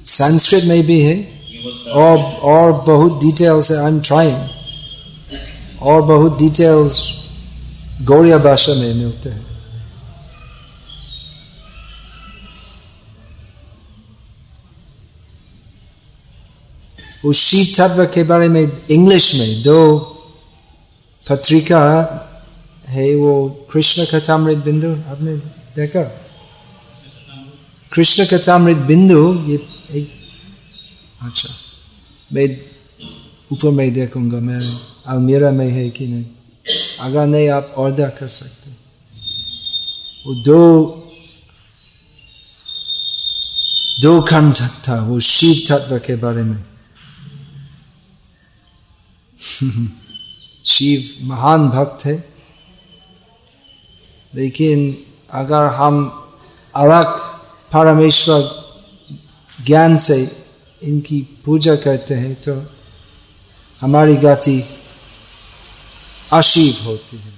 संस्कृत में भी है, और और बहुत डिटेल्स है आई एम ट्राइंग और बहुत डिटेल्स गौरिया भाषा में मिलते हैं। उस शिव तत्व के बारे में इंग्लिश में, दो पत्रिका है वो कृष्ण कथामृत बिंदु, आपने देखा? कृष्ण कथामृत बिंदु, ये एक अच्छा मैं ऊपर में देखूँगा, मैं अलमीरा में है कि नहीं? अगर नहीं, आप ऑर्डर कर सकते वो दो दो खंड था वो शिव तत्व के बारे में। *laughs* शिव महान भक्त है। लेकिन अगर हम अलग परमेश्वर ज्ञान से इनकी पूजा करते हैं तो हमारी गति अशीव होती है।